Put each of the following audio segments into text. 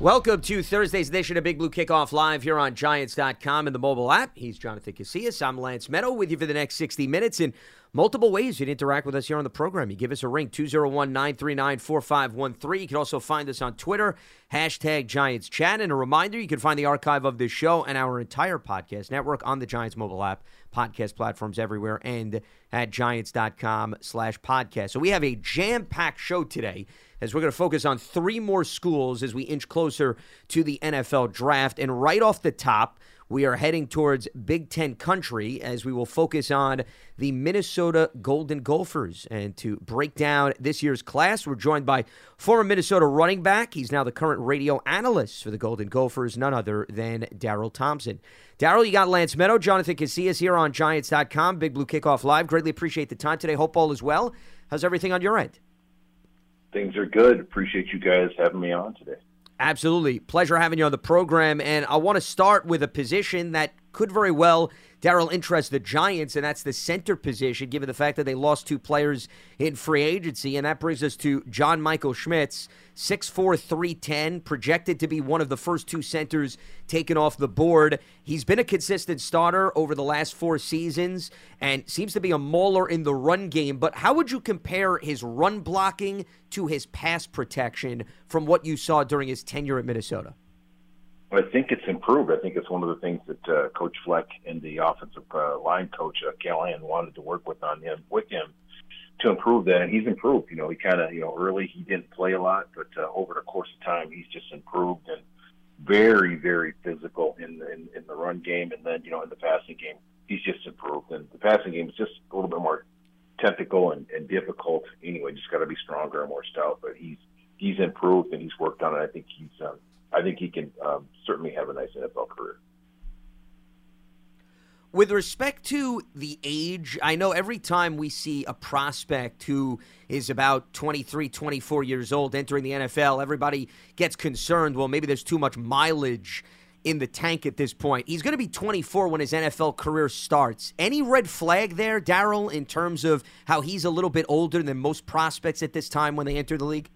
Welcome to Thursday's edition of Big Blue Kickoff Live here on Giants.com and the mobile app. He's Jonathan Casillas. I'm Lance Medow with you for the next 60 minutes. In multiple ways you can interact with us here on the program. You give us a ring, 201 939 4513. You can also find us on Twitter, hashtag Giants Chat. And a reminder, you can find the archive of this show and our entire podcast network on the Giants mobile app, podcast platforms everywhere, and at giants.com slash podcast. So we have a jam packed show today as we're going to focus on three more schools as we inch closer to the NFL draft. And right off the top, we are heading towards Big Ten country as we will focus on the Minnesota Golden Gophers. And to break down this year's class, we're joined by former Minnesota running back. He's now the current radio analyst for the Golden Gophers, none other than Darrell Thompson. Darrell, you got Lance Medow, Jonathan Casillas here on Giants.com, Big Blue Kickoff Live. Greatly appreciate the time today. Hope all is well. How's everything on your end? Things are good. Appreciate you guys having me on today. Absolutely. Pleasure having you on the program. And I want to start with a position that could very well, Darrell, interest the Giants, and that's the center position, given the fact that they lost two players in free agency. And that brings us to John Michael Schmitz, 6'4, 310, projected to be one of the first two centers taken off the board. He's been a consistent starter over the last four seasons and seems to be a mauler in the run game. But how would you compare his run blocking to his pass protection from what you saw during his tenure at Minnesota? I think it's improved. I think it's one of the things that uh, Coach Fleck and the offensive uh, line coach uh, Callahan wanted to work with on him with him to improve that, and he's improved. You know, he kind of you know early he didn't play a lot, but uh, over the course of time he's just improved and very very physical in in, in the run game, and then you know in the passing game he's just improved. And the passing game is just a little bit more technical and, and difficult. Anyway, just got to be stronger and more stout. But he's he's improved and he's worked on it. I think he's um, I think he can um, certainly have a nice NFL career. With respect to the age, I know every time we see a prospect who is about 23, 24 years old entering the NFL, everybody gets concerned. Well, maybe there's too much mileage in the tank at this point. He's going to be 24 when his NFL career starts. Any red flag there, Darrell, in terms of how he's a little bit older than most prospects at this time when they enter the league?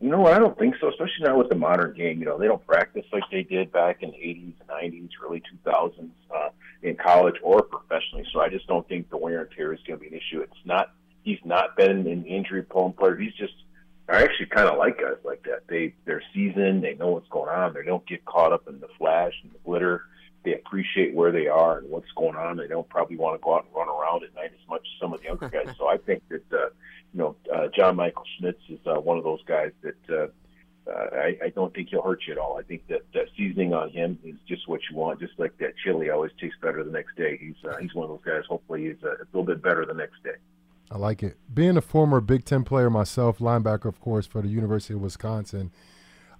You know what? I don't think so, especially not with the modern game. You know, they don't practice like they did back in the 80s, 90s, early 2000s uh, in college or professionally. So I just don't think the wear and tear is going to be an issue. It's not. He's not been an injury-prone player. He's just. I actually kind of like guys like that. They they're seasoned. They know what's going on. They don't get caught up in the flash and the glitter. They appreciate where they are and what's going on. They don't probably want to go out and run around at night as much as some of the younger guys. So I think that. Uh, you know, uh, John Michael Schmitz is uh, one of those guys that uh, uh, I, I don't think he'll hurt you at all. I think that that seasoning on him is just what you want. Just like that chili always tastes better the next day. He's uh, he's one of those guys. Hopefully, he's uh, a little bit better the next day. I like it. Being a former Big Ten player myself, linebacker, of course, for the University of Wisconsin,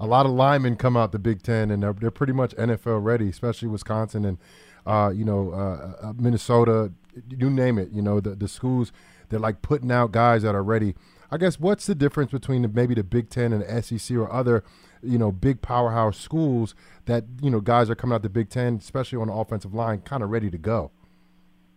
a lot of linemen come out the Big Ten and they're, they're pretty much NFL ready, especially Wisconsin and, uh, you know, uh, uh, Minnesota, you name it. You know, the, the schools, they're like putting out guys that are ready. I guess what's the difference between the, maybe the Big Ten and the SEC or other you know, big powerhouse schools that you know guys are coming out the Big Ten, especially on the offensive line, kind of ready to go.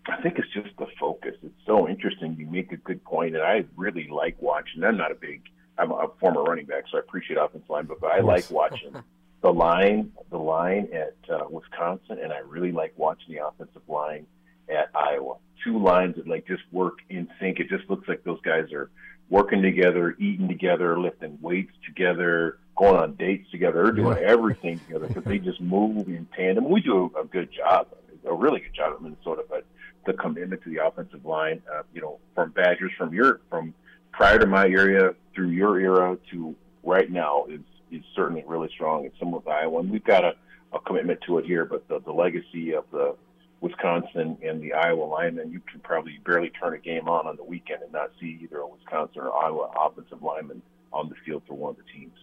I think it's just the focus. It's so interesting. You make a good point, and I really like watching. I'm not a big, I'm a former running back, so I appreciate offensive line, but, but I like watching the line, the line at uh, Wisconsin, and I really like watching the offensive line at Iowa. Two lines that like just work in sync. It just looks like those guys are working together, eating together, lifting weights together, going on dates together. They're doing yeah. everything together because they just move in tandem. We do a, a good job, a really good job in Minnesota, but the commitment to the offensive line, uh, you know, from Badgers, from your, from prior to my area through your era to right now is is certainly really strong. It's some of Iowa, and we've got a, a commitment to it here, but the, the legacy of the Wisconsin and the Iowa linemen, you can probably barely turn a game on on the weekend and not see either a Wisconsin or Iowa offensive lineman on the field for one of the teams.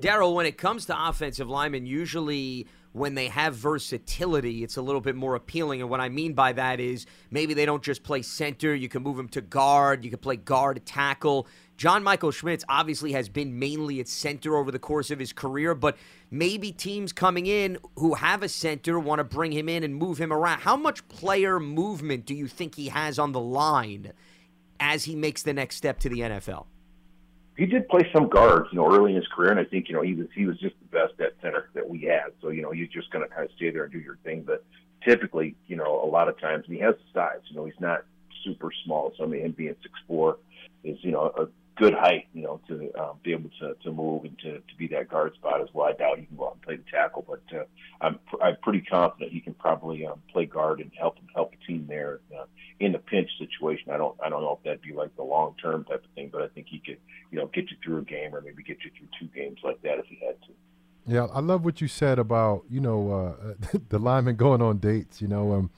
Daryl, when it comes to offensive linemen, usually when they have versatility, it's a little bit more appealing. And what I mean by that is maybe they don't just play center. You can move them to guard. You can play guard tackle. John Michael Schmitz obviously has been mainly at center over the course of his career, but maybe teams coming in who have a center want to bring him in and move him around. How much player movement do you think he has on the line as he makes the next step to the NFL? he did play some guards, you know, early in his career, and I think you know he was he was just the best at center that we had. So you know he's just going to kind of stay there and do your thing. But typically, you know, a lot of times and he has the size. You know, he's not super small. So I mean, him being six four is you know a good height, you know, to um, be able to, to move and to, to be that guard spot as well. I doubt he can go out and play the tackle, but uh, I'm I'm pretty confident he can probably um, play guard and help help the team there uh, in a pinch situation. I don't I don't know if that'd be like the long term type of thing, but I think he could you know get you through a game or maybe get you through two games like that if he had to. Yeah, I love what you said about you know uh, the linemen going on dates. You know, um,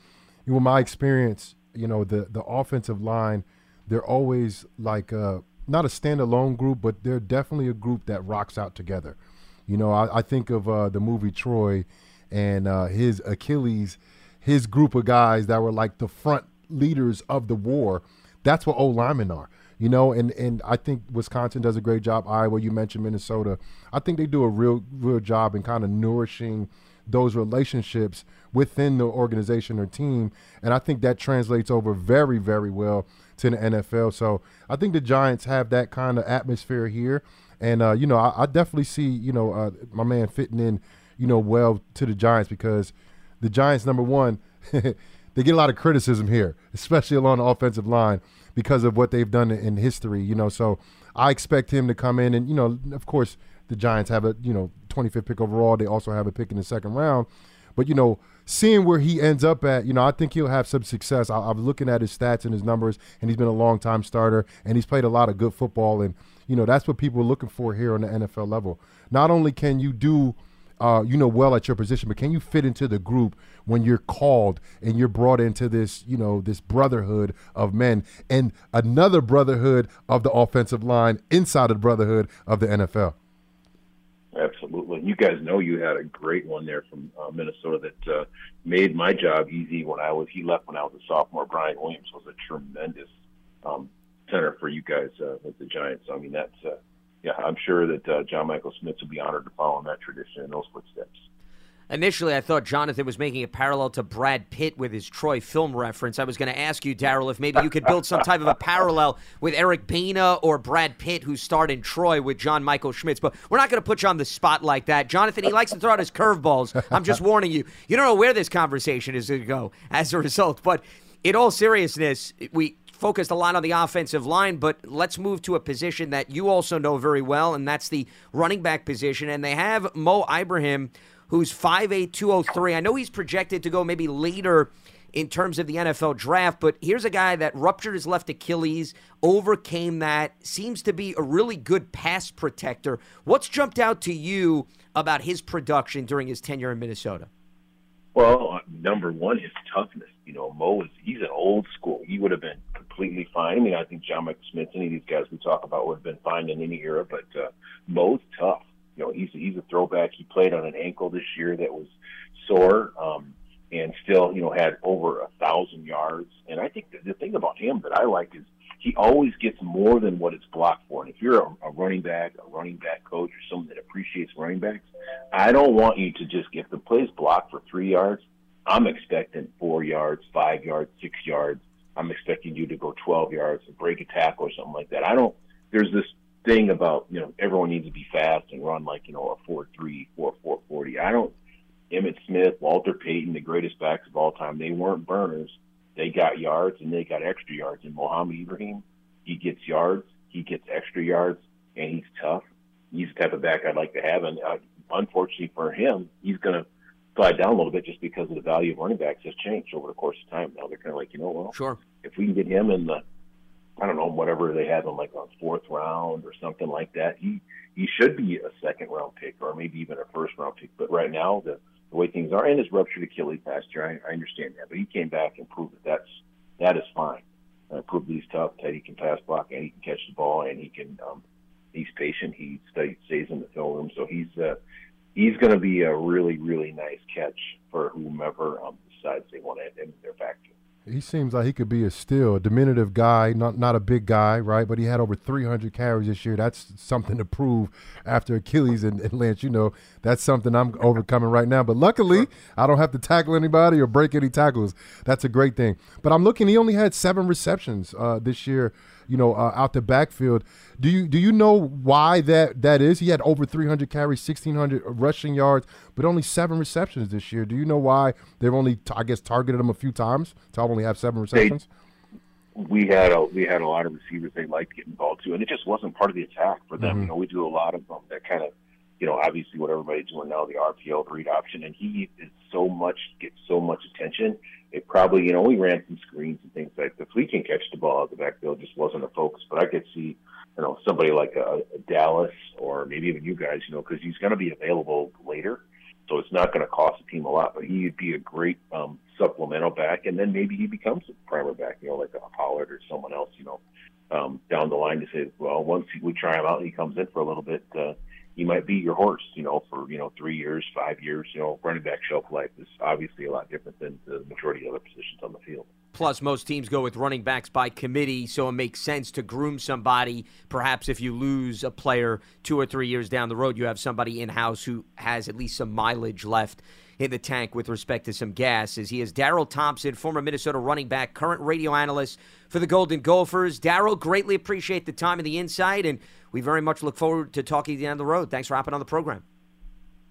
with my experience, you know the the offensive line, they're always like. Uh, not a standalone group, but they're definitely a group that rocks out together. You know, I, I think of uh, the movie Troy and uh, his Achilles, his group of guys that were like the front leaders of the war. That's what old linemen are. You know, and, and I think Wisconsin does a great job. Iowa, you mentioned Minnesota. I think they do a real real job in kind of nourishing those relationships within the organization or team. And I think that translates over very, very well to the NFL. So I think the Giants have that kind of atmosphere here. And, uh, you know, I, I, definitely see, you know, uh, my man fitting in, you know, well to the Giants because the Giants, number one, they get a lot of criticism here, especially along the offensive line because of what they've done in history, you know. So I expect him to come in and, you know, of course, the Giants have a, you know, 25th pick overall. They also have a pick in the second round. But, you know, seeing where he ends up at, you know, I think he'll have some success. I, I'm looking at his stats and his numbers, and he's been a long time starter, and he's played a lot of good football. And, you know, that's what people are looking for here on the NFL level. Not only can you do, uh, you know, well at your position, but can you fit into the group when you're called and you're brought into this, you know, this brotherhood of men and another brotherhood of the offensive line inside of the brotherhood of the NFL? Absolutely. You guys know you had a great one there from uh, Minnesota that uh, made my job easy when I was, he left when I was a sophomore. Brian Williams was a tremendous um, center for you guys uh, with the Giants. I mean, that's, uh, yeah, I'm sure that uh, John Michael Schmitz will be honored to follow in that tradition and those footsteps. Initially, I thought Jonathan was making a parallel to Brad Pitt with his Troy film reference. I was going to ask you, Darrell, if maybe you could build some type of a parallel with Eric Bana or Brad Pitt, who starred in Troy with John Michael Schmitz. But we're not going to put you on the spot like that. Jonathan, he likes to throw out his curveballs. I'm just warning you. You don't know where this conversation is going to go as a result. But in all seriousness, we focused a lot on the offensive line, but let's move to a position that you also know very well, and that's the running back position. And they have Mo Ibrahim who's 5'8, 203. I know he's projected to go maybe later in terms of the NFL draft, but here's a guy that ruptured his left Achilles, overcame that, seems to be a really good pass protector. What's jumped out to you about his production during his tenure in Minnesota? Well, number one, his toughness. You know, Mo is he's an old school. He would have been completely fine. I mean, I think John Michael Schmitz, any of these guys we talk about would have been fine in any era, but uh, Mo's tough you know, he's he's a throwback. He played on an ankle this year that was sore, um, and still, you know, had over a thousand yards. And I think the, thing about him that I like is he always gets more than what it's blocked for. And if you're a, a running back, a running back coach, or someone that appreciates running running backs. I don't want you to just get the plays blocked for three yards. I'm expecting four yards, five yards, six yards. I'm expecting you to go 12 yards and break a tackle or something like that. I don't. There's this thing about you know everyone needs to be fast and run like you know a four three, four four forty. I don't. Emmitt Smith, Walter Payton, the greatest backs of all time. They weren't burners. They got yards and they got extra yards. And Mohamed Ibrahim, he gets yards, he gets extra yards, and he's tough. He's the type of back I'd like to have. And uh, unfortunately for him, he's going to slide down a little bit just because of the value of running backs has changed over the course of time. Now they're kind of like, you know, well, sure, if we can get him in the, I don't know, whatever they have him like on fourth round or something like that, he he should be a second round pick or maybe even a first round pick. But right now, the the way things are, and his ruptured Achilles last year, I, I understand that. But he came back and proved that that's that is fine. Uh, proved he's tough, that he can pass block and he can catch the ball and he can. Um, he's patient. He stay, stays in the film room, so he's uh, he's going to be a really really nice catch for whomever um, decides they want to add him in their backfield. He seems like he could be a still a diminutive guy, not not a big guy, right? But he had over 300 carries this year. That's something to prove after Achilles and, and Lance. You know, that's something I'm overcoming right now. But luckily, I don't have to tackle anybody or break any tackles. That's a great thing. But I'm looking. He only had seven receptions uh, this year you know, uh, out the backfield. Do you do you know why that that is? He had over 300 carries, 1600 rushing yards, but only seven receptions this year. Do you know why they've only, I guess, targeted him a few times to only have seven receptions? They, we had a we had a lot of receivers they liked getting ball to, and it just wasn't part of the attack for them. Mm-hmm. You know, we do a lot of them that kind of, you know, obviously what everybody's doing now, the RPO read option, and he is so much gets so much attention it probably, you know, we ran some screens and things like that. If we can catch the ball out the backfield, just wasn't a focus. But I could see, you know, somebody like a, a Dallas or maybe even you guys, you know, because he's going to be available later. So it's not going to cost the team a lot, but he'd be a great um, supplemental back, and then maybe he becomes a primer back, you know, like a Pollard or someone else, you know, um, down the line to say, well, once we try him out and he comes in for a little bit, uh, he might be your horse, you know, for you know three years, five years. You know, running back shelf life is obviously a lot different than the majority of other positions on the field. Plus, most teams go with running backs by committee, so it makes sense to groom somebody. Perhaps if you lose a player two or three years down the road, you have somebody in house who has at least some mileage left in the tank with respect to some gas. As he is Darrell Thompson, former Minnesota running back, current radio analyst for the Golden Gophers. Darrell, greatly appreciate the time and the insight, and we very much look forward to talking down the road. Thanks for hopping on the program.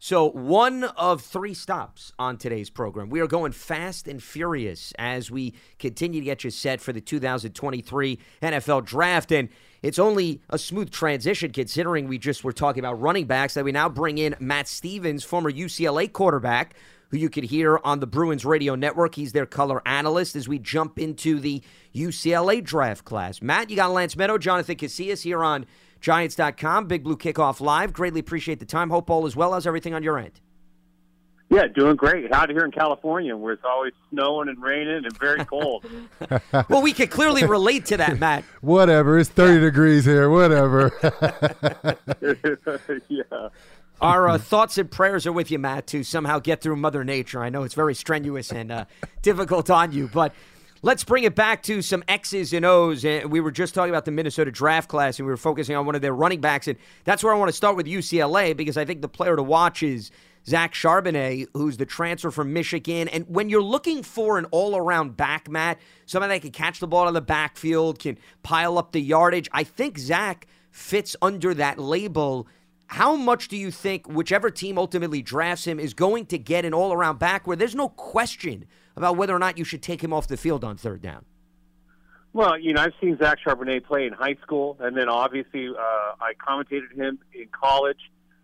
So, one of three stops on today's program. We are going fast and furious as we continue to get you set for the 2023 NFL Draft. And it's only a smooth transition considering we just were talking about running backs that we now bring in Matt Stevens, former UCLA quarterback, who you could hear on the Bruins radio network. He's their color analyst as we jump into the UCLA draft class. Matt, you got Lance Medow, Jonathan Casillas here on Giants.com, Big Blue Kickoff Live. Greatly appreciate the time. Hope all is well. How's everything on your end? Yeah, doing great. Out here in California where it's always snowing and raining and very cold. well, we can clearly relate to that, Matt. Whatever. It's 30 degrees here. Whatever. yeah. Our uh, thoughts and prayers are with you, Matt, to somehow get through Mother Nature. I know it's very strenuous and uh, difficult on you, but Let's bring it back to some X's and O's. And we were just talking about the Minnesota draft class, and we were focusing on one of their running backs. And that's where I want to start with UCLA because I think the player to watch is Zach Charbonnet, who's the transfer from Michigan. And when you're looking for an all around back, Matt, somebody that can catch the ball in the backfield, can pile up the yardage, I think Zach fits under that label. How much do you think whichever team ultimately drafts him is going to get an all around back where there's no question about whether or not you should take him off the field on third down? Well, you know, I've seen Zach Charbonnet play in high school, and then obviously uh, I commentated him in college.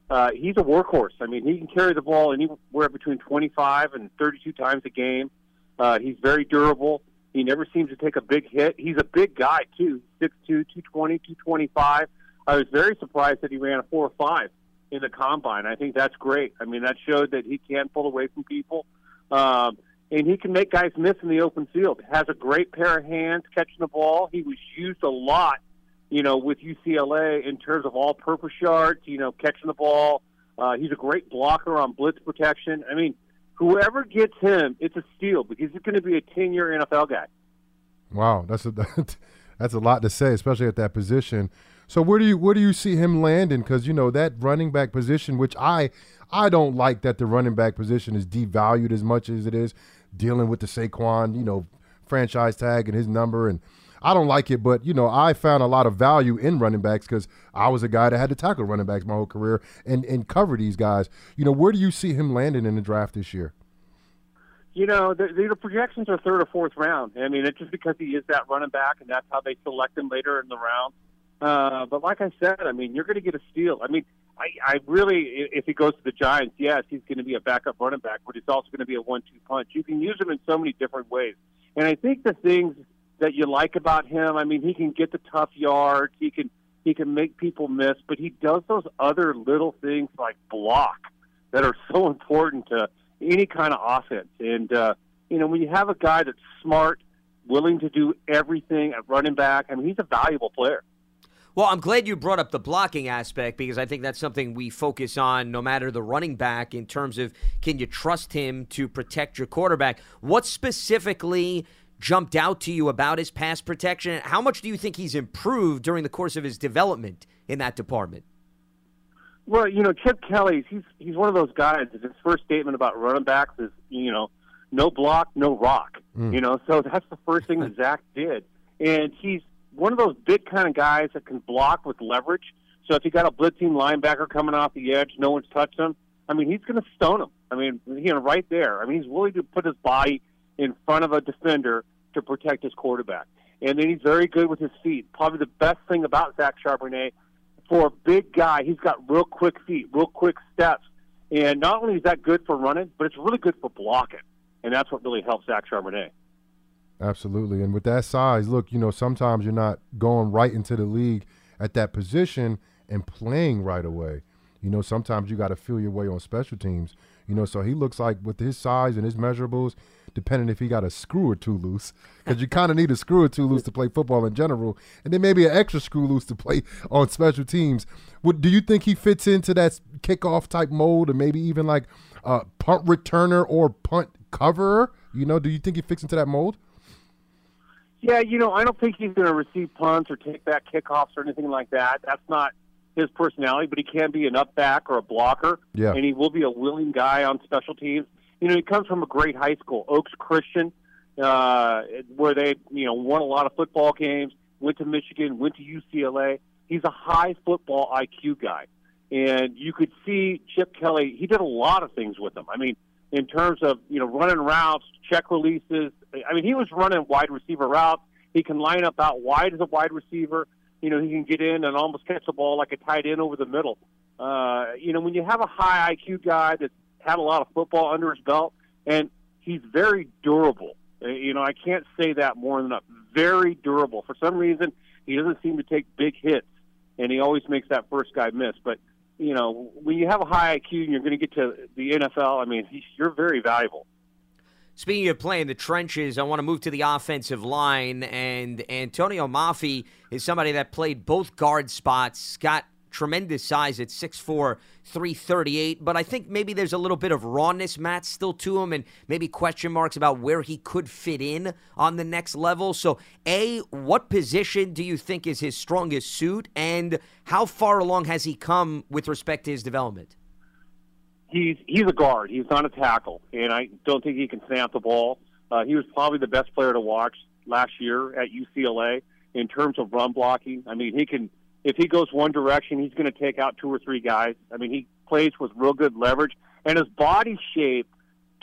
Uh, he's a workhorse. I mean, he can carry the ball anywhere between 25 and 32 times a game. Uh, he's very durable. He never seems to take a big hit. He's a big guy, too 6'2, 220, 225. I was very surprised that he ran a 4 or 5 in the combine. I think that's great. I mean, that showed that he can pull away from people. Um, and he can make guys miss in the open field. Has a great pair of hands catching the ball. He was used a lot, you know, with UCLA in terms of all-purpose yards. You know, catching the ball. Uh, he's a great blocker on blitz protection. I mean, whoever gets him, it's a steal because he's going to be a ten-year NFL guy. Wow, that's a that's a lot to say, especially at that position. So where do you where do you see him landing? Because you know that running back position, which I I don't like that the running back position is devalued as much as it is dealing with the Saquon, you know, franchise tag and his number and I don't like it, but you know, I found a lot of value in running backs because I was a guy that had to tackle running backs my whole career and and cover these guys. You know, where do you see him landing in the draft this year? You know, the, the projections are third or fourth round. I mean, it's just because he is that running back, and that's how they select him later in the round. Uh, but like I said, I mean, you're going to get a steal. I mean, I, I really, if he goes to the Giants, yes, he's going to be a backup running back, but he's also going to be a one-two punch. You can use him in so many different ways, and I think the things that you like about him, I mean, he can get the tough yards, he can he can make people miss, but he does those other little things like block that are so important to any kind of offense. And uh, you know, when you have a guy that's smart, willing to do everything at running back, I mean, he's a valuable player. Well, I'm glad you brought up the blocking aspect because I think that's something we focus on no matter the running back in terms of can you trust him to protect your quarterback? What specifically jumped out to you about his pass protection? How much do you think he's improved during the course of his development in that department? Well, you know, Chip Kelly, he's he's one of those guys. His first statement about running backs is, you know, no block, no rock. Mm. You know, so that's the first thing that Zach did, and he's one of those big kind of guys that can block with leverage. So if you got a blitzing linebacker coming off the edge, no one's touched him. I mean, he's going to stone him. I mean, you know, right there. I mean, he's willing to put his body in front of a defender to protect his quarterback. And then he's very good with his feet. Probably the best thing about Zach Charbonnet for a big guy, he's got real quick feet, real quick steps. And not only is that good for running, but it's really good for blocking. And that's what really helps Zach Charbonnet. Absolutely. And with that size, look, you know, sometimes you're not going right into the league at that position and playing right away. You know, sometimes you got to feel your way on special teams. You know, so he looks like with his size and his measurables, depending if he got a screw or two loose, because you kind of need a screw or two loose to play football in general, and then maybe an extra screw loose to play on special teams. What do you think he fits into that kickoff type mold, or maybe even like a punt returner or punt coverer? You know, do you think he fits into that mold? Yeah, you know, I don't think he's going to receive punts or take back kickoffs or anything like that. That's not his personality, but he can be an up back or a blocker. Yeah. And he will be a willing guy on special teams. You know, he comes from a great high school, Oaks Christian, uh, where they, you know, won a lot of football games, went to Michigan, went to UCLA. He's a high football IQ guy. And you could see Chip Kelly, he did a lot of things with him. I mean, in terms of, you know, running routes, check releases. I mean, he was running wide receiver routes. He can line up out wide as a wide receiver. You know, he can get in and almost catch the ball like a tight end over the middle. Uh, you know, when you have a high IQ guy that's had a lot of football under his belt, and he's very durable. Uh, you know, I can't say that more than enough. Very durable. For some reason, he doesn't seem to take big hits, and he always makes that first guy miss. But you know, when you have a high IQ and you're going to get to the NFL, I mean, you're very valuable. Speaking of playing the trenches, I want to move to the offensive line. And Antonio Mafi is somebody that played both guard spots, got tremendous size at 6'4, 338, but I think maybe there's a little bit of rawness, Matt, still to him, and maybe question marks about where he could fit in on the next level. So, A, what position do you think is his strongest suit, and how far along has he come with respect to his development? He's he's a guard. He's not a tackle, and I don't think he can snap the ball. Uh, he was probably the best player to watch last year at UCLA in terms of run blocking. I mean, he can if he goes one direction, he's going to take out two or three guys. I mean, he plays with real good leverage, and his body shape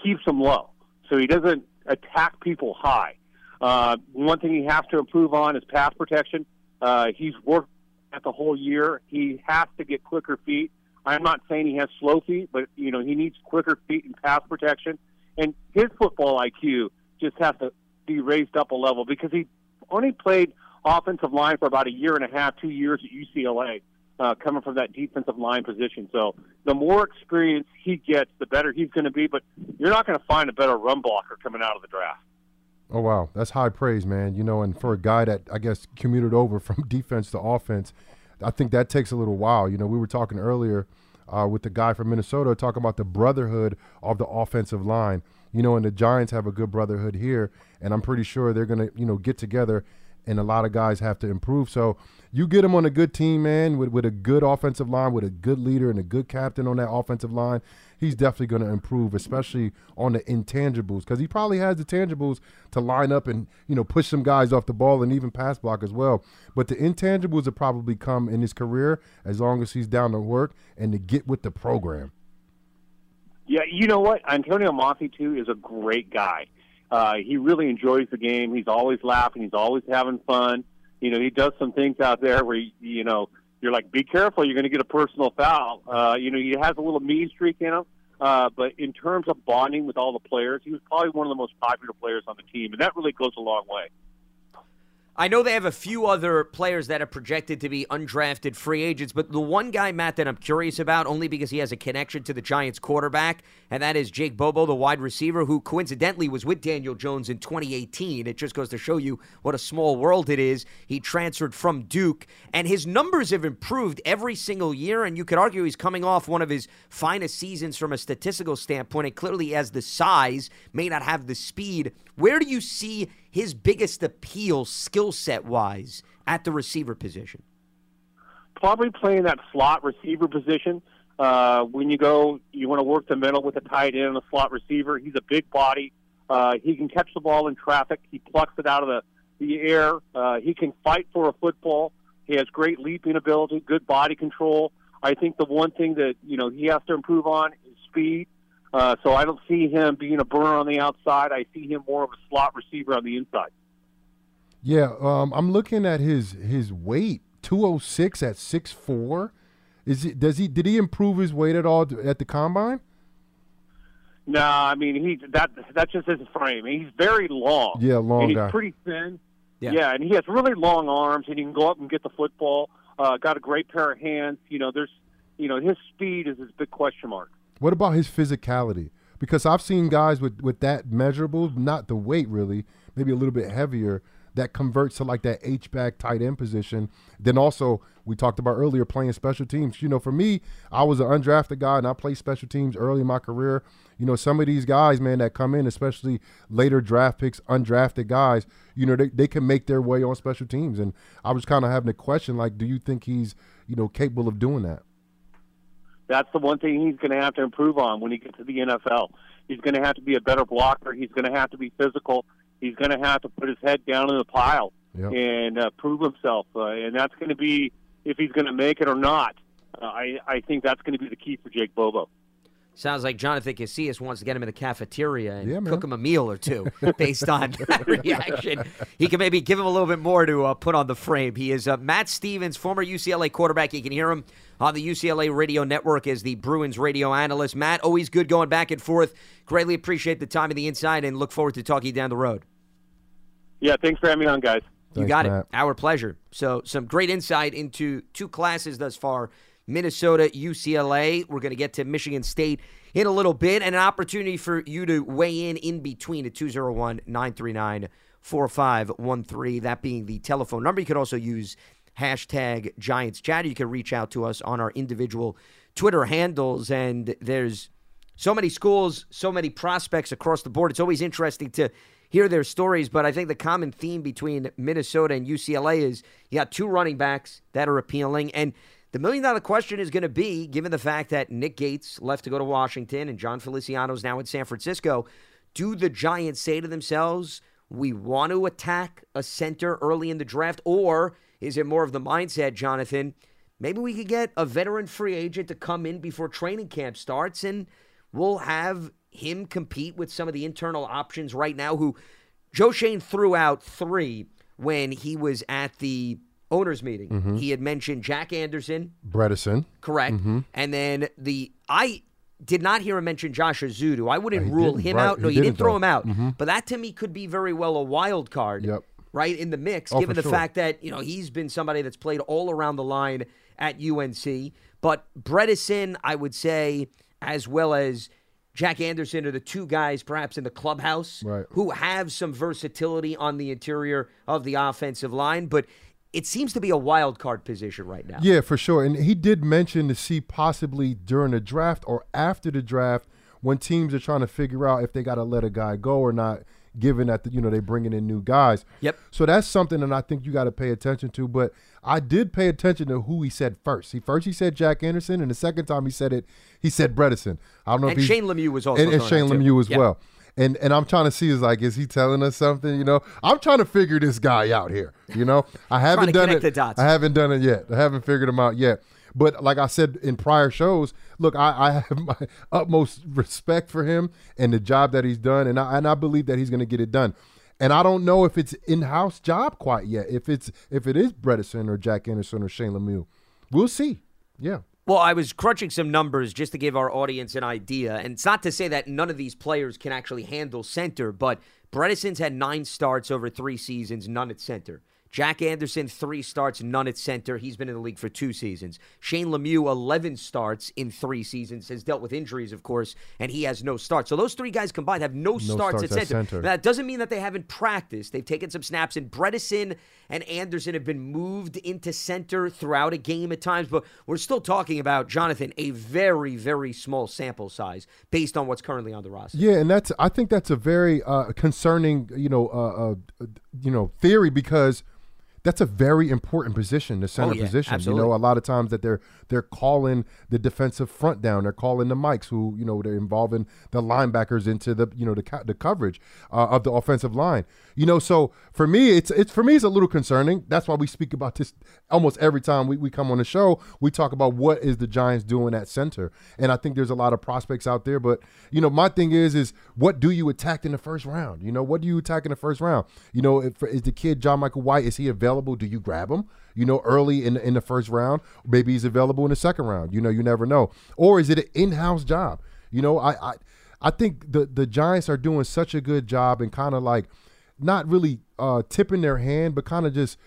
keeps him low, so he doesn't attack people high. Uh, one thing he has to improve on is pass protection. Uh, he's worked at the whole year. He has to get quicker feet. I'm not saying he has slow feet, but you know he needs quicker feet and pass protection. And his football IQ just has to be raised up a level because he only played offensive line for about a year and a half, two years at UCLA, uh, coming from that defensive line position. So the more experience he gets, the better he's going to be. But you're not going to find a better run blocker coming out of the draft. Oh wow, that's high praise, man. You know, and for a guy that I guess commuted over from defense to offense, I think that takes a little while. You know, we were talking earlier uh, with the guy from Minnesota talking about the brotherhood of the offensive line. You know, and the Giants have a good brotherhood here, and I'm pretty sure they're gonna you know get together and a lot of guys have to improve. So you get them on a good team, man, with, with a good offensive line, with a good leader and a good captain on that offensive line. He's definitely going to improve, especially on the intangibles, because he probably has the tangibles to line up and you know push some guys off the ball and even pass block as well. But the intangibles will probably come in his career as long as he's down to work and to get with the program. Yeah, you know what? Antonio Mafi too is a great guy. Uh, he really enjoys the game. He's always laughing. He's always having fun. You know, he does some things out there where you, you know you're like, be careful, you're going to get a personal foul. Uh, you know, he has a little mean streak in him. Uh, but in terms of bonding with all the players, he was probably one of the most popular players on the team, and that really goes a long way. I know they have a few other players that are projected to be undrafted free agents, but the one guy, Matt, that I'm curious about, only because he has a connection to the Giants quarterback, and that is Jake Bobo, the wide receiver, who coincidentally was with Daniel Jones in 2018. It just goes to show you what a small world it is. He transferred from Duke, and his numbers have improved every single year, and you could argue he's coming off one of his finest seasons from a statistical standpoint, and clearly has the size, may not have the speed. Where do you see his biggest appeal skill set wise at the receiver position? Probably playing that slot receiver position. Uh, when you go, you want to work the middle with a tight end and a slot receiver. He's a big body. Uh, he can catch the ball in traffic. He plucks it out of the, the air. Uh, he can fight for a football. He has great leaping ability, good body control. I think the one thing that you know he has to improve on is speed. Uh, so I don't see him being a burner on the outside. I see him more of a slot receiver on the inside. Yeah, um, I'm looking at his his weight, 206 at 6'4". Is it does he did he improve his weight at all at the combine? No, I mean he that that's just his frame. He's very long. Yeah, long and he's guy. pretty thin. Yeah. yeah, and he has really long arms, and he can go up and get the football. Uh, got a great pair of hands. You know, there's, you know, his speed is his big question mark. What about his physicality? Because I've seen guys with with that measurable, not the weight really, maybe a little bit heavier, that converts to like that H back tight end position. Then also we talked about earlier playing special teams. You know, for me, I was an undrafted guy and I played special teams early in my career. You know, some of these guys, man, that come in, especially later draft picks, undrafted guys, you know, they, they can make their way on special teams. And I was kind of having a question like, do you think he's, you know, capable of doing that? That's the one thing he's going to have to improve on when he gets to the NFL. He's going to have to be a better blocker. He's going to have to be physical. He's going to have to put his head down in the pile Yep. and uh, prove himself. Uh, and that's going to be if he's going to make it or not. Uh, I I think that's going to be the key for Jake Bobo. Sounds like Jonathan Casillas wants to get him in the cafeteria and Yeah, cook him a meal or two based on that reaction. He can maybe give him a little bit more to uh, put on the frame. He is uh, Matt Stevens, former UCLA quarterback. You can hear him on the UCLA radio network as the Bruins radio analyst. Matt, always good going back and forth. Greatly appreciate the time and the insight and look forward to talking down the road. Yeah, thanks for having me on, guys. You got Matt. it. Our pleasure. So, some great insight into two classes thus far Minnesota, UCLA. We're going to get to Michigan State in a little bit, and an opportunity for you to weigh in in between at 201 939 4513. That being the telephone number. You could also use hashtag Giants Chat. You can reach out to us on our individual Twitter handles. And there's so many schools, so many prospects across the board. It's always interesting to hear their stories. But I think the common theme between Minnesota and UCLA is you got two running backs that are appealing. And the million dollar question is going to be given the fact that Nick Gates left to go to Washington and Jon Feliciano is now in San Francisco, do the Giants say to themselves, we want to attack a center early in the draft? Or is it more of the mindset, Jonathan? Maybe we could get a veteran free agent to come in before training camp starts and we'll have him compete with some of the internal options right now who Joe Schoen threw out three when he was at the owners meeting. Mhm. He had mentioned Jack Anderson, Bredeson. correct? Mhm. And then the I did not hear him mention Josh Ezeudu. I wouldn't he rule him right. out. No, He you didn't didn't, throw though. him out. Mhm. But that to me could be very well a wild card. Yep. Right in the mix, Oh, given the sure. fact that you know he's been somebody that's played all around the line at UNC. But Bredeson, I would say, as well as Jack Anderson, are the two guys perhaps in the clubhouse Right. who have some versatility on the interior of the offensive line. But it seems to be a wild card position right now. Yeah, for sure. And he did mention to see possibly during the draft or after the draft when teams are trying to figure out if they got to let a guy go or not, given that the, you know they're bringing in new guys. Yep. So that's something that I think you got to pay attention to. But I did pay attention to who he said first. He first he said Jack Anderson, and the second time he said it, he said Bredeson. I don't know And if Shane Lemieux was also and, and Shane. Lemieux as Yep. well. And and I'm trying to see is like, is he telling us something? You know, I'm trying to figure this guy out here. You know, I haven't done it. the dots. I haven't done it yet. I haven't figured him out yet. But like I said in prior shows, look, I, I have my utmost respect for him and the job that he's done, and I and I believe that he's going to get it done. And I don't know if it's in-house job quite yet. If it's if it is Bredeson or Jack Anderson or Shane Lemieux, we'll see. Yeah. Well, I was crunching some numbers just to give our audience an idea. And it's not to say that none of these players can actually handle center, but Bredeson's had nine starts over three seasons, none at center. Jack Anderson, three starts, none at center. He's been in the league for two seasons. Shane Lemieux, 11 starts in three seasons, has dealt with injuries, of course, and he has no starts. So those three guys combined have no, starts, starts at at center. center. That doesn't mean that they haven't practiced. They've taken some snaps, and Bredeson and Anderson have been moved into center throughout a game at times. But we're still talking about, Jonathan, a very, very small sample size based on what's currently on the roster. Yeah, and that's I think that's a very uh, concerning, you know, uh, uh, you know, theory because that's a very important position, the center Oh, yeah, position. absolutely. You know, a lot of times that they're they're calling the defensive front down, they're calling the mics, who you know they're involving the linebackers into the you know the co- the coverage uh, of the offensive line. You know, so for me, it's it's for me it's a little concerning. That's why we speak about this almost every time we, we come on the show. We talk about what is the Giants doing at center, and I think there's a lot of prospects out there. But you know, my thing is is what do you attack in the first round? You know, what do you attack in the first round? You know, if, is the kid John Michael White is he available? Do you grab him? You know, early in in the first round, maybe he's available in the second round. You know, you never know. Or is it an in-house job? You know, I I, I think the the Giants are doing such a good job and kind of like not really uh, tipping their hand, but kind of just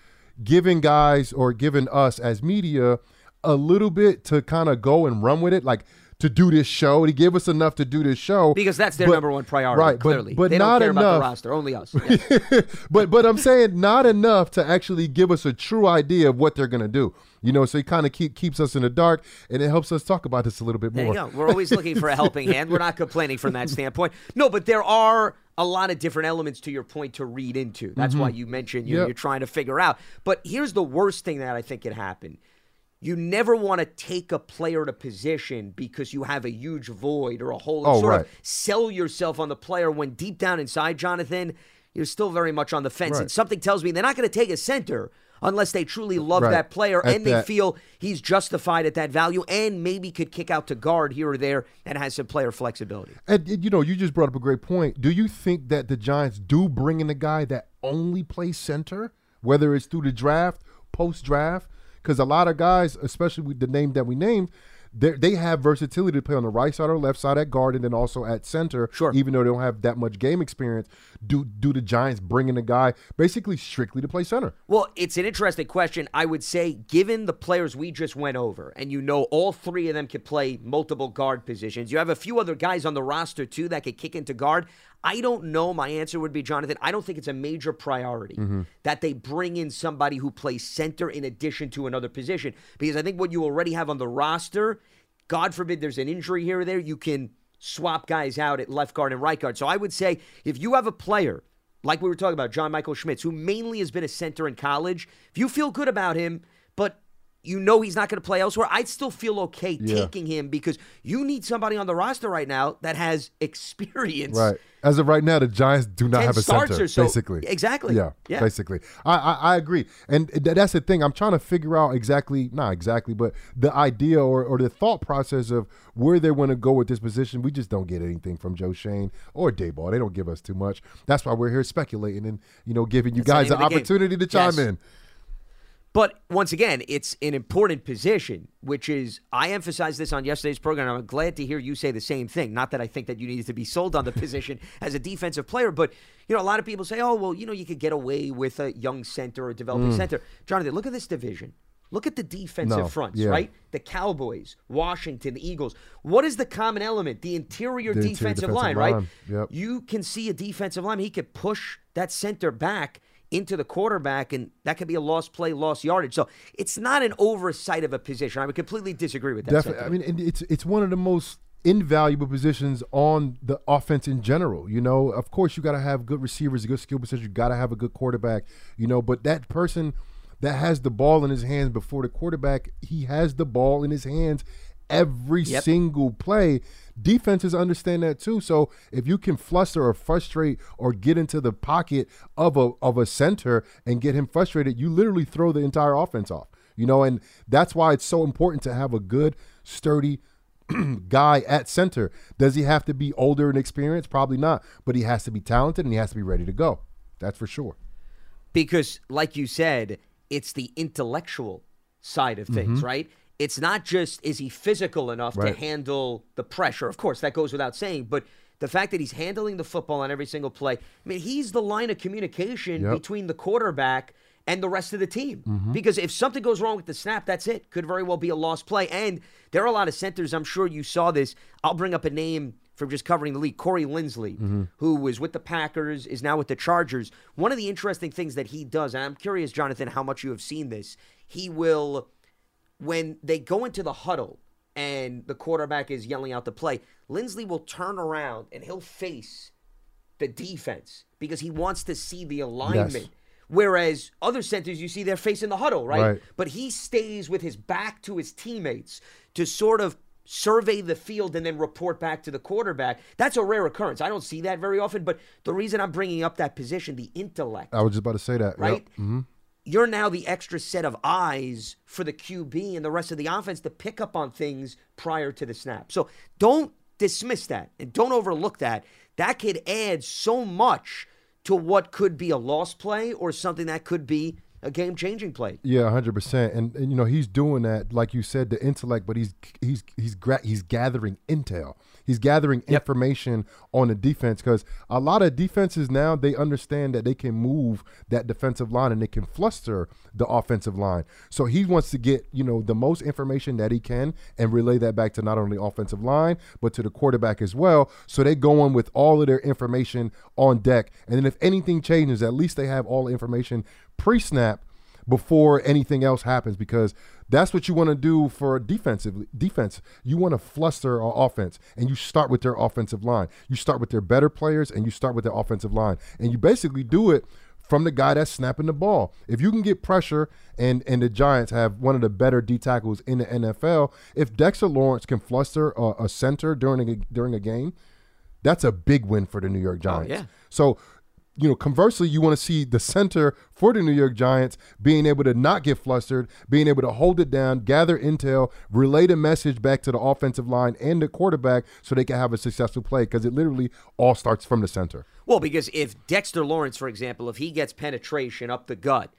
giving guys or giving us as media a little bit to kind of go and run with it, like to do this show, to give us enough to do this show. Because that's their But- number one priority, right? clearly. But, but they not don't care enough. about the roster, only us. Yeah. but but I'm saying not enough to actually give us a true idea of what they're gonna do. You know, so he kind of keep keeps us in the dark, and it helps us talk about this a little bit There more. you go. We're always looking for a helping hand. We're not complaining from that standpoint. No, but there are a lot of different elements to your point to read into. That's Mhm. why you mentioned you, yep. you're trying to figure out. But here's the worst thing that I think could happen. You never want to take a player to position because you have a huge void or a hole. Oh, sort right. of sell yourself on the player when deep down inside, Jonathan, you're still very much on the fence. Right. And something tells me they're not going to take a center unless they truly love Right. that player At and they that- feel he's justified at that value and maybe could kick out to guard here or there and has some player flexibility. And and, you know, you just brought up a great point. Do you think that the Giants do bring in a guy that only plays center, whether it's through the draft, post draft? Because a lot of guys, especially with the name that we named, they they have versatility to play on the right side or left side at guard, and then also at center. Sure. Even though they don't have that much game experience, do do the Giants bring in a guy basically strictly to play center? Well, it's an interesting question. I would say, given the players we just went over, and you know all three of them could play multiple guard positions, you have a few other guys on the roster too that could kick into guard. I don't know. My answer would be, Jonathan, I don't think it's a major priority Mm-hmm. that they bring in somebody who plays center in addition to another position. Because I think what you already have on the roster, God forbid there's an injury here or there, you can swap guys out at left guard and right guard. So I would say if you have a player like we were talking about, John Michael Schmitz, who mainly has been a center in college, if you feel good about him, you know he's not going to play elsewhere, I'd still feel okay Yeah. taking him because you need somebody on the roster right now that has experience. Right. As of right now, the Giants do not have a center. so. Basically, Exactly. Yeah, Yeah. basically. I, I I agree, and th- that's the thing. I'm trying to figure out exactly, not exactly, but the idea or, or the thought process of where they want to go with this position. We just don't get anything from Joe Schoen or Daboll. They don't give us too much. That's why we're here speculating and you know giving you That's guys name an of the game. opportunity to chime Yes. in. But once again, it's an important position, which is, I emphasized this on yesterday's program. I'm glad to hear you say the same thing. Not that I think that you needed to be sold on the position as a defensive player, but, you know, a lot of people say, oh, well, you know, you could get away with a young center or developing Mm. center. Jonathan, look at this division. Look at the defensive No, fronts, yeah. right? The Cowboys, Washington, the Eagles. What is the common element? The interior, The interior defensive, defensive line, right? yep. You can see a defensive line. He could push that center back into the quarterback, and that could be a lost play, lost yardage. So it's not an oversight of a position. I would completely disagree with that. Definitely. I mean, and it's it's one of the most invaluable positions on the offense in general. You know, of course, you got to have good receivers, a good skill position. You got to have a good quarterback. You know, but that person that has the ball in his hands before the quarterback, he has the ball in his hands every Yep. single play. Defenses understand that too. So if you can fluster or frustrate or get into the pocket of a of a center and get him frustrated, you literally throw the entire offense off. You know, and that's why it's so important to have a good, sturdy guy at center. Does he have to be older and experienced? Probably not, but he has to be talented and he has to be ready to go. That's for sure. because, like you said, it's the intellectual side of things, mm-hmm. right? It's not just is he physical enough. Right. to handle the pressure. Of course, that goes without saying, but the fact that he's handling the football on every single play. I mean, he's the line of communication Yep. between the quarterback and the rest of the team. Mm-hmm. Because if something goes wrong with the snap, that's it. Could very well be a lost play. And there are a lot of centers. I'm sure you saw this. I'll bring up a name from just covering the league, Corey Linsley, Mm-hmm. who was with the Packers, is now with the Chargers. One of the interesting things that he does, and I'm curious, Jonathan, how much you have seen this, he will, when they go into the huddle and the quarterback is yelling out the play, Linsley will turn around and he'll face the defense because he wants to see the alignment. Whereas other centers, you see they're facing the huddle, right? Right. But he stays with his back to his teammates to sort of survey the field and then report back to the quarterback. That's a rare occurrence. I don't see that very often. But the reason I'm bringing up that position, the intellect, I was just about to say that. right? hmm You're now the extra set of eyes for the QB and the rest of the offense to pick up on things prior to the snap. So don't dismiss that and don't overlook that. That could add so much to what could be a lost play or something that could be a game changing play. Yeah, hundred percent. And and you know he's doing that, like you said, the intellect, but he's he's he's gra- he's gathering intel. He's gathering information on the defense because a lot of defenses now they understand that they can move that defensive line and they can fluster the offensive line. So he wants to get you know the most information that he can and relay that back to not only offensive line but to the quarterback as well. So they go in with all of their information on deck, and then if anything changes, at least they have all the information pre-snap before anything else happens because that's what you want to do for defensive defense. You want to fluster our offense and you start with their offensive line. You start with their better players and you start with their offensive line. And you basically do it from the guy that's snapping the ball. If you can get pressure and and the Giants have one of the better D tackles in the NFL, if Dexter Lawrence can fluster a, a center during a during a game, that's a big win for the New York oh, Giants. yeah. So you know, conversely, you want to see the center for the New York Giants being able to not get flustered, being able to hold it down, gather intel, relay the message back to the offensive line and the quarterback so they can have a successful play because it literally all starts from the center. Well, because if Dexter Lawrence, for example, if he gets penetration up the gut,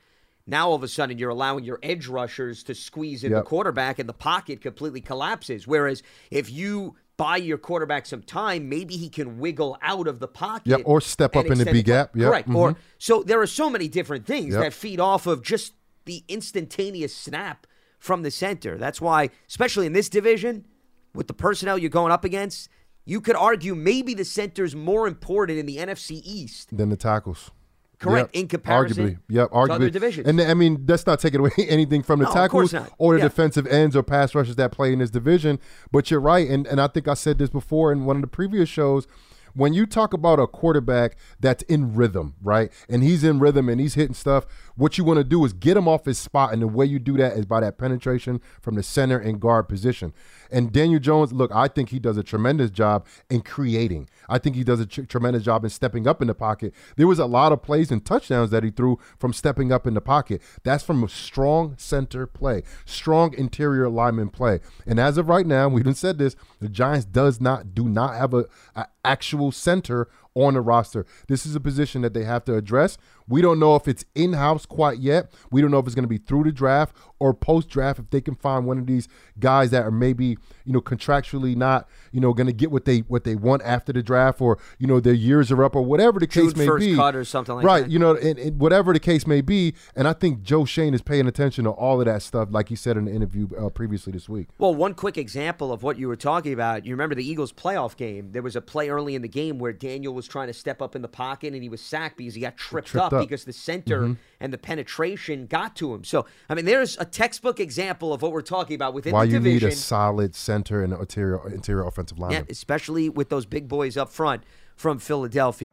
now all of a sudden you're allowing your edge rushers to squeeze in Yep. the quarterback and the pocket completely collapses. Whereas if you buy your quarterback some time, maybe he can wiggle out of the pocket. Yep, or step up in the B gap. Yep, Correct. Or mhm. so there are so many different things Yep. that feed off of just the instantaneous snap from the center. That's why, especially in this division, with the personnel you're going up against, you could argue maybe the center's more important in the NFC East. Than the tackles. Correct. Yep. In comparison arguably, yep, arguably. other divisions. And I mean, that's not taking away anything from the No, tackles or the Yeah. defensive ends or pass rushers that play in this division. But you're right, and and I think I said this before in one of the previous shows. When you talk about a quarterback that's in rhythm, right, and he's in rhythm and he's hitting stuff, what you want to do is get him off his spot, and the way you do that is by that penetration from the center and guard position. And Daniel Jones, look, I think he does a tremendous job in creating. I think he does a tr- tremendous job in stepping up in the pocket. There was a lot of plays and touchdowns that he threw from stepping up in the pocket. That's from a strong center play, strong interior lineman play. And as of right now, we even said this: the Giants does not do not have a, a actual center on the roster. This is a position that they have to address. We don't know if it's in house quite yet. We don't know if it's going to be through the draft or post draft. If they can find one of these guys that are maybe you know contractually not you know going to get what they what they want after the draft, or you know their years are up, or whatever the June case may 1st be, cut or something like right? that. You know, and, and whatever the case may be. And I think Joe Schoen is paying attention to all of that stuff, like he said in the interview uh, previously this week. Well, one quick example of what you were talking about. You remember the Eagles playoff game? There was a play early in the game where Daniel was trying to step up in the pocket and he was sacked because he got tripped, Tripped up, up. because the center Mhm. and the penetration got to him. So, I mean, there's a textbook example of what we're talking about within Why the you need a solid center and interior interior offensive line. yeah, especially with those big boys up front from Philadelphia.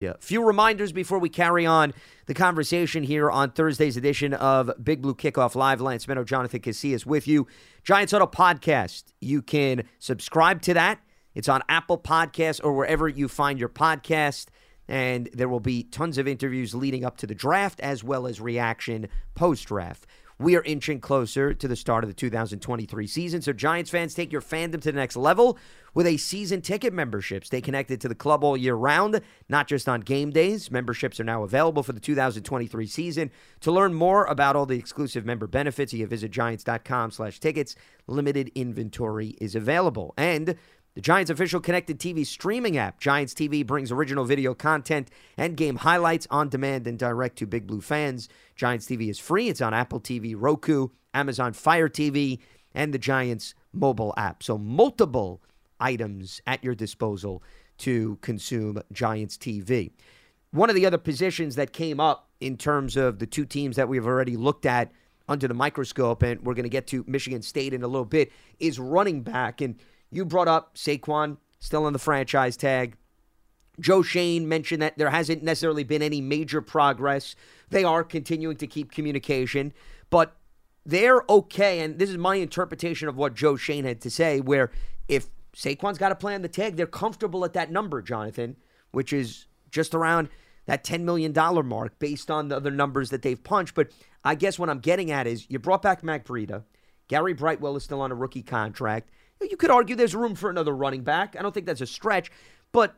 Yeah. Few reminders before we carry on the conversation here on Thursday's edition of Big Blue Kickoff Live. Lance Medow, Jonathan Casillas with you. Giants Auto Podcast. You can subscribe to that. It's on Apple Podcasts or wherever you find your podcast. And there will be tons of interviews leading up to the draft as well as reaction post draft. We are inching closer to the start of the 2023 season. So, Giants fans, take your fandom to the next level with a season ticket membership. Stay connected to the club all year round, not just on game days. Memberships are now available for the 2023 season. To learn more about all the exclusive member benefits, you can visit giants.com slash tickets. Limited inventory is available. And the Giants official connected TV streaming app, Giants TV, brings original video content and game highlights on demand and direct to Big Blue fans. Giants TV is free. It's on Apple TV, Roku, Amazon Fire TV, and the Giants mobile app. So, multiple items at your disposal to consume Giants TV. One of the other positions that came up in terms of the two teams that we've already looked at under the microscope, and we're going to get to Michigan State in a little bit, is running back. And you brought up Saquon, still on the franchise tag. Joe Schoen mentioned that there hasn't necessarily been any major progress. They are continuing to keep communication, but they're okay. And this is my interpretation of what Joe Schoen had to say, where if Saquon's got to play on the tag, they're comfortable at that number, Jonathan, which is just around that $10 million mark based on the other numbers that they've punched. But I guess what I'm getting at is you brought back Matt Breida. Gary Brightwell is still on a rookie contract. You could argue there's room for another running back. I don't think that's a stretch. But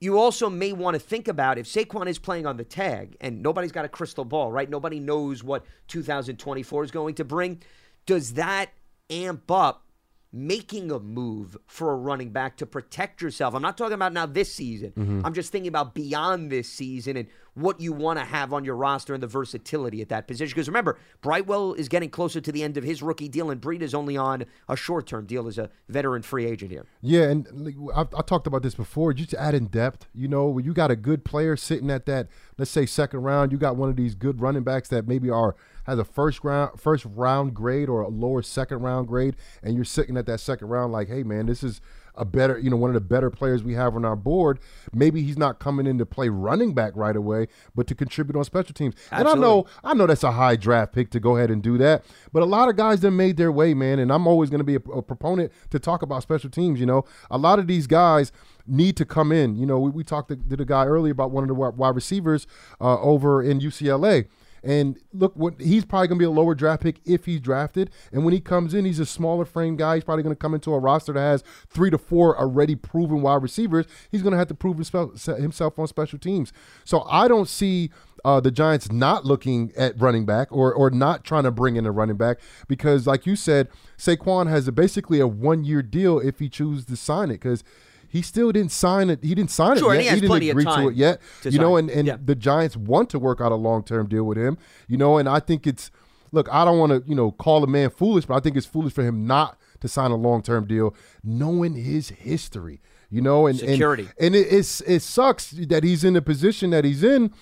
you also may want to think about if Saquon is playing on the tag and nobody's got a crystal ball, right? Nobody knows what 2024 is going to bring. Does that amp up making a move for a running back to protect yourself? I'm not talking about now this season. Mhm. I'm just thinking about beyond this season and what you want to have on your roster and the versatility at that position. Because remember, Brightwell is getting closer to the end of his rookie deal, and Breed is only on a short term deal as a veteran free agent here. Yeah, and I, I talked about this before. Just add in depth, you know, when you got a good player sitting at that, let's say second round, you got one of these good running backs that maybe are has a first round first round grade or a lower second round grade, and you're sitting at that second round like, hey man, this is a better, you know, one of the better players we have on our board. Maybe he's not coming in to play running back right away, but to contribute on special teams. And I know, I know that's a high draft pick to go ahead and do that, but a lot of guys that made their way, man. And I'm always going to be a, a proponent to talk about special teams. You know, a lot of these guys need to come in. You know, we, we talked to, to the guy earlier about one of the wide receivers uh, over in UCLA. And look, what he's probably going to be a lower draft pick if he's drafted. And when he comes in, he's a smaller frame guy. He's probably going to come into a roster that has three to four already proven wide receivers. He's going to have to prove himself on special teams. So I don't see uh, the Giants not looking at running back or or not trying to bring in a running back because, like you said, Saquon has a, basically a one year deal if he chooses to sign it because he still didn't sign it. He didn't sign sure, it yet. He, he didn't agree to it yet. To you sign. know, and, and Yeah. the Giants want to work out a long term deal with him. You know, and I think it's look. I don't want to you know call a man foolish, but I think it's foolish for him not to sign a long term deal, knowing his history. You know, and and- Security. and, it, it's it sucks that he's in the position that he's in.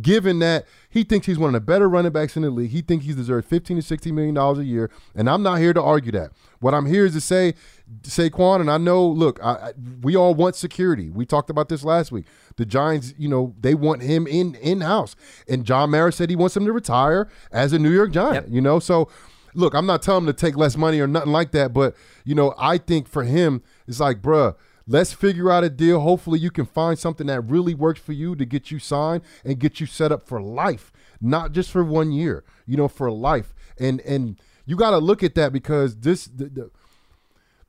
Given that he thinks he's one of the better running backs in the league, he thinks he's deserved 15 to 16 million dollars a year, and I'm not here to argue that. What I'm here is to say, Saquon, and I know, look, I, I, we all want security. We talked about this last week. The Giants, you know, they want him in in house, and John Mara said he wants him to retire as a New York Giant. You know, so look, I'm not telling him to take less money or nothing like that, but you know, I think for him, it's like, bruh, let's figure out a deal. Hopefully, you can find something that really works for you to get you signed and get you set up for life, not just for one year. You know, for life. And and you got to look at that because this the, the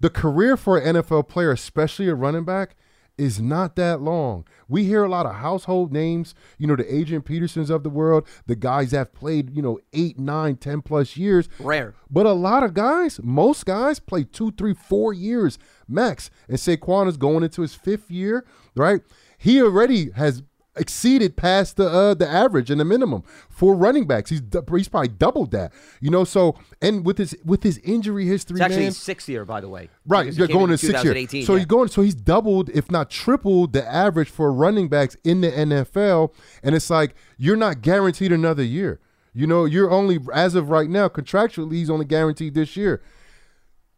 the career for an NFL player, especially a running back, is not that long. We hear a lot of household names, you know, the Adrian Petersons of the world, the guys that have played, you know, eight, nine, ten plus years. Rare. But a lot of guys, most guys play two, three, four years max. And Saquon is going into his fifth year, right? He already has exceeded past the uh, the average and the minimum for running backs. He's he's probably doubled that. You know, so and with his with his injury history, It's actually man, sixth year, by the way. Right, you're going to six years. 2018, So yeah. he's going. So he's doubled, if not tripled, the average for running backs in the NFL. And it's like you're not guaranteed another year. You know, you're only as of right now contractually he's only guaranteed this year.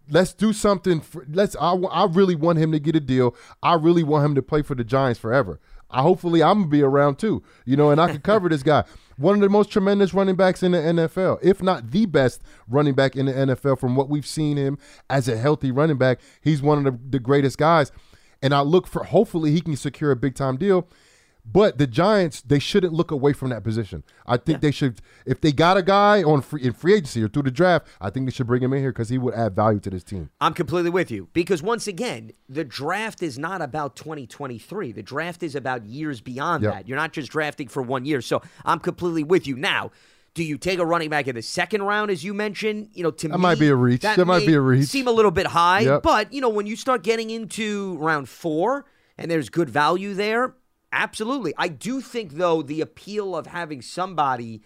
Let's do something. For, let's. I, I really want him to get a deal. I really want him to play for the Giants forever. I hopefully I'm gonna be around too. You know, and I can cover this guy. One of the most tremendous running backs in the NFL, if not the best running back in the NFL, from what we've seen him as a healthy running back. He's one of the, the greatest guys, and I look for hopefully he can secure a big time deal. But the Giants, they shouldn't look away from that position. I think they should, if they got a guy on free, in free agency or through the draft, I think they should bring him in here because he would add value to this team. I'm completely with you because once again, the draft is not about 2023. The draft is about years beyond Yep. that. You're not just drafting for one year. So I'm completely with you. Now, do you take a running back in the second round, as you mentioned? You know, to That me, might be a reach. That might be a reach. Seem a little bit high, Yep. but you know, when you start getting into round four and there's good value there, absolutely. I do think though the appeal of having somebody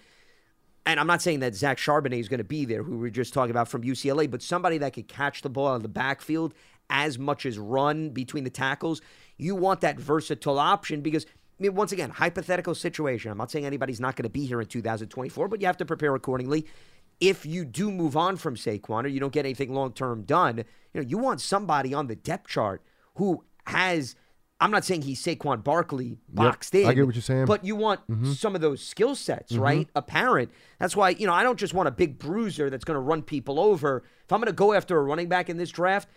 and I'm not saying that Zach Charbonnet is going to be there, who we were just talking about from UCLA, but somebody that could catch the ball out of the backfield as much as run between the tackles. You want that versatile option because, I mean, once again, hypothetical situation. I'm not saying anybody's not going to be here in 2024, but you have to prepare accordingly. If you do move on from Saquon or you don't get anything long term done, you know, you want somebody on the depth chart who has. I'm not saying he's Saquon Barkley boxed in. I get what you're saying. But you want Mhm. some of those skill sets, Mhm. right? Apparent. That's why, you know, I don't just want a big bruiser that's going to run people over. If I'm going to go after a running back in this draft,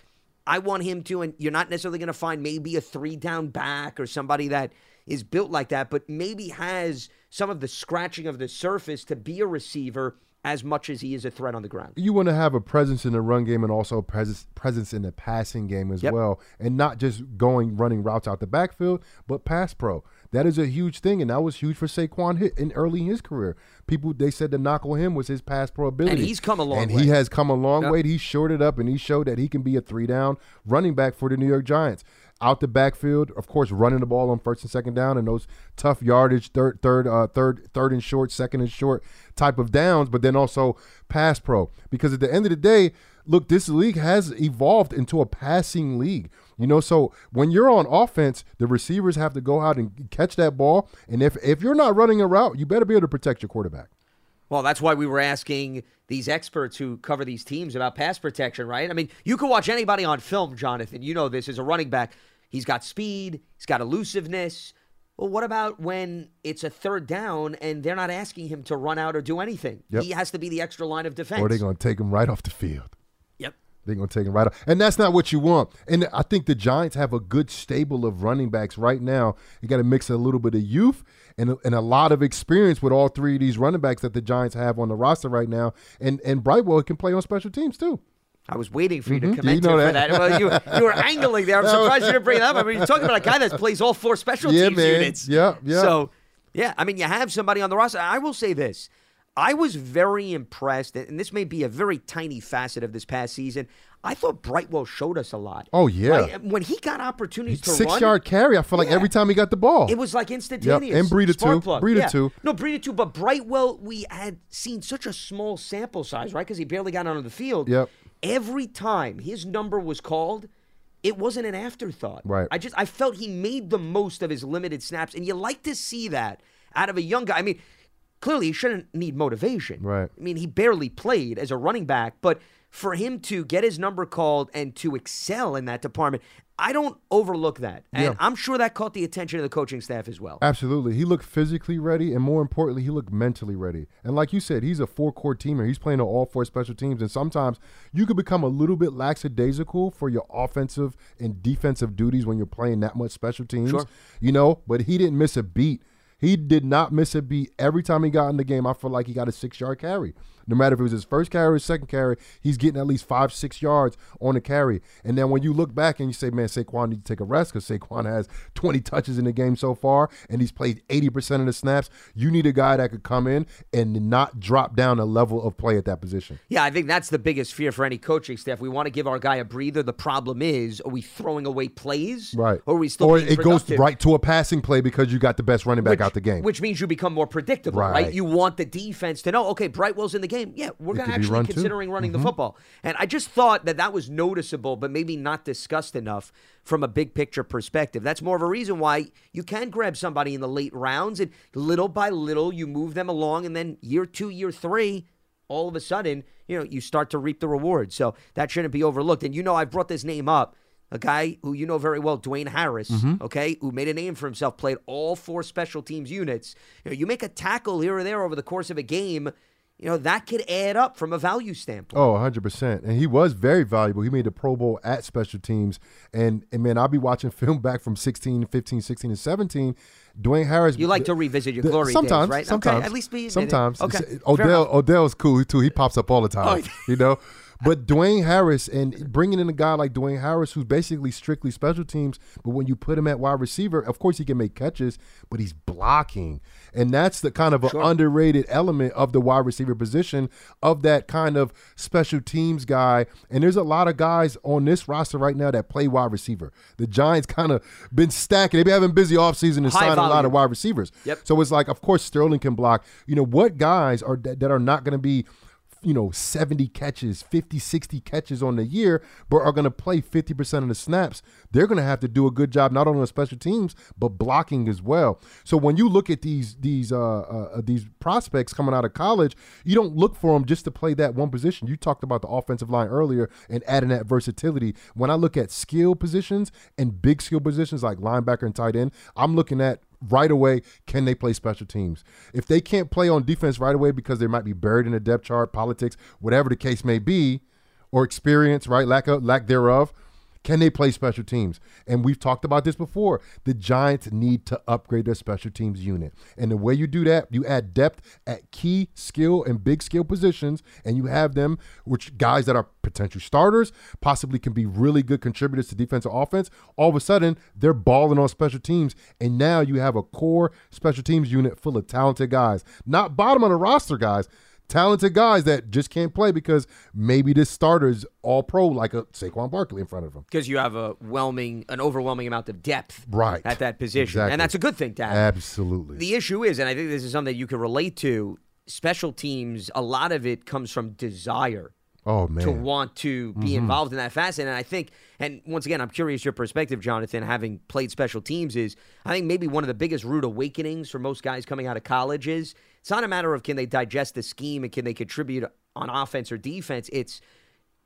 I want him to, and you're not necessarily going to find maybe a three down back or somebody that is built like that, but maybe has some of the scratching of the surface to be a receiver as much as he is a threat on the ground. You want to have a presence in the run game and also presence presence in the passing game as Yep. well, and not just going running routes out the backfield, but pass pro. That is a huge thing, and that was huge for Saquon hit in early in his career. People they said the knock on him was his pass pro ability, and he's come a long and way. he has come a long Yep. way. He showed it up, and he showed that he can be a three down running back for the New York Giants. Out the backfield, of course, running the ball on first and second down, and those tough yardage, third, third, uh, third, third and short, second and short type of downs, but then also pass pro. Because at the end of the day, look, this league has evolved into a passing league. You know, so when you're on offense, the receivers have to go out and catch that ball, and if if you're not running a route, you better be able to protect your quarterback. Well, that's why we were asking these experts who cover these teams about pass protection, right? I mean, you can watch anybody on film, Jonathan. You know this as a running back. He's got speed, he's got elusiveness. Well, what about when it's a third down and they're not asking him to run out or do anything? Yep. He has to be the extra line of defense. Or they're going to take him right off the field. Yep. They're going to take him right off. And that's not what you want. And I think the Giants have a good stable of running backs right now. You got to mix a little bit of youth and, and a lot of experience with all three of these running backs that the Giants have on the roster right now. And and Brightwell can play on special teams too. I was waiting for you to Mhm. comment You know for that. that. Well, you, you were angling there. I'm surprised you didn't bring it up. I mean, you're talking about a guy that plays all four special Yeah, teams man. units. Yeah, yeah. So, yeah, I mean, you have somebody on the roster. I will say this. I was very impressed, and this may be a very tiny facet of this past season. I thought Brightwell showed us a lot. Oh, yeah. Right? When he got opportunities to Six run, yard carry. I feel like every time he got the ball. it was like instantaneous. Yep. and Breida too. plug. Breida yeah. too. No, Breida too. But Brightwell, we had seen such a small sample size, right? Because he barely got onto the field. Yep. Every time his number was called, it wasn't an afterthought. Right. I just I felt he made the most of his limited snaps, and you like to see that out of a young guy. I mean, clearly he shouldn't need motivation. Right. I mean, he barely played as a running back, but for him to get his number called and to excel in that department, I don't overlook that. And Yeah. I'm sure that caught the attention of the coaching staff as well. Absolutely. He looked physically ready, and more importantly, he looked mentally ready. And like you said, he's a four core teamer. He's playing on all four special teams. And sometimes you could become a little bit lackadaisical for your offensive and defensive duties when you're playing that much special teams. Sure. You know, but he didn't miss a beat. He did not miss a beat. Every time he got in the game, I feel like he got a six yard carry. No matter if it was his first carry or his second carry, he's getting at least five, six yards on the carry. And then when you look back and you say, man, Saquon needs to take a rest because Saquon has 20 touches in the game so far and he's played 80% of the snaps, you need a guy that could come in and not drop down a level of play at that position. Yeah, I think that's the biggest fear for any coaching staff. We want to give our guy a breather. The problem is, are we throwing away plays? Right. Or are we still Or it goes right to a passing play because you got the best running back Which- out the game. Which means you become more predictable, right? Right. You want the defense to know, okay, Brightwell's in the game. Yeah, we're going to actually run too. considering running Mhm. the football. And I just thought that that was noticeable, but maybe not discussed enough from a big picture perspective. That's more of a reason why you can grab somebody in the late rounds and little by little you move them along, and then year two, year three, all of a sudden, you know, you start to reap the rewards. So that shouldn't be overlooked. And you know, I've brought this name up. A guy who you know very well, Dwayne Harris, Mhm. okay, who made a name for himself, played all four special teams units. You know, you make a tackle here or there over the course of a game, you know, that could add up from a value standpoint. Oh, 100%. And he was very valuable. He made the Pro Bowl at special teams. And, and man, I'll be watching film back from 16, 15, 16, and 17. Dwayne Harris. You like to revisit your glory days, sometimes, right? Okay, Sometimes. at least be. Sometimes. Okay, Odell. Odell's cool too. He pops up all the oh, time, Oh, you know? But Dwayne Harris and bringing in a guy like Dwayne Harris, who's basically strictly special teams, but when you put him at wide receiver, of course he can make catches, but he's blocking, and that's the kind of an underrated element of the wide receiver position of that kind of special teams guy. And there's a lot of guys on this roster right now that play wide receiver. The Giants kind of been stacking. They've been having a busy offseason and High signing a lot of wide receivers. Yep. So it's like, of course, Sterling can block. You know, what guys are that, that are not going to be, you know, 70 catches, 50, 60 catches on the year, but are going to play 50% of the snaps? They're going to have to do a good job, not only on special teams, but blocking as well. So when you look at these these uh, uh these prospects coming out of college, you don't look for them just to play that one position. You talked about the offensive line earlier and adding that versatility. When I look at skill positions and big skill positions like linebacker and tight end, I'm looking at right away can they play special teams? If they can't play on defense right away because they might be buried in the depth chart politics whatever the case may be or experience right lack of lack thereof can they play special teams? And we've talked about this before. The giants need to upgrade their special teams unit. And the way you do that you add depth at key skill and big skill positions and you have them which guys that are potential starters possibly can be really good contributors to defensive offense. All of a sudden they're balling on special teams and now you have a core special teams unit full of talented guys. Not bottom of the roster guys talented guys that just can't play because maybe this starter is all pro like a Saquon Barkley in front of him. because you have a whelming, an overwhelming amount of depth Right. at that position, Exactly. and that's a good thing to have. Absolutely. The issue is, and I think this is something you can relate to. Special teams, a lot of it comes from desire Oh man. to want to be Mhm. involved in that facet. And I think, and once again, I'm curious your perspective, Jonathan, having played special teams, is I think maybe one of the biggest rude awakenings for most guys coming out of college is it's not a matter of can they digest the scheme and can they contribute on offense or defense. It's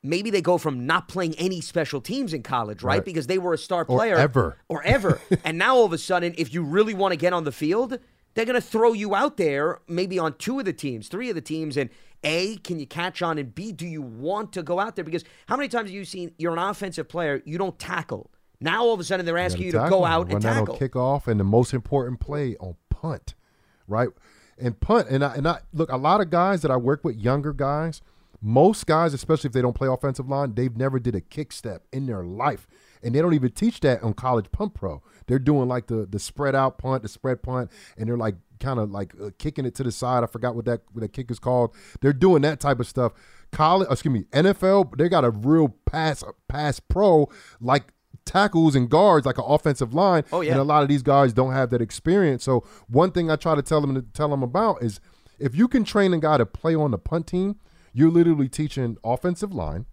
maybe they go from not playing any special teams in college, right? Right. Because they were a star player Or ever. Or ever. and now all of a sudden, if you really want to get on the field, they're going to throw you out there maybe on two of the teams, three of the teams, and A, can you catch on? And B, do you want to go out there? Because how many times have you seen you're an offensive player, you don't tackle? Now all of a sudden they're asking you to tackle, go out and tackle. Kick off and the most important play on punt, right? And punt, and I and I look a lot of guys that I work with, younger guys. Most guys, especially if they don't play offensive line, they've never did a kick step in their life, and they don't even teach that on college punt pro. They're doing like the the spread out punt, the spread punt, and they're like kind of like uh, kicking it to the side. I forgot what that what that kick is called. They're doing that type of stuff. College, excuse me, NFL, they got a real pass pass pro like tackles and guards like an offensive line. Oh, yeah. And a lot of these guys don't have that experience. So one thing I try to tell them to tell them about is if you can train a guy to play on the punt team, you're literally teaching offensive line,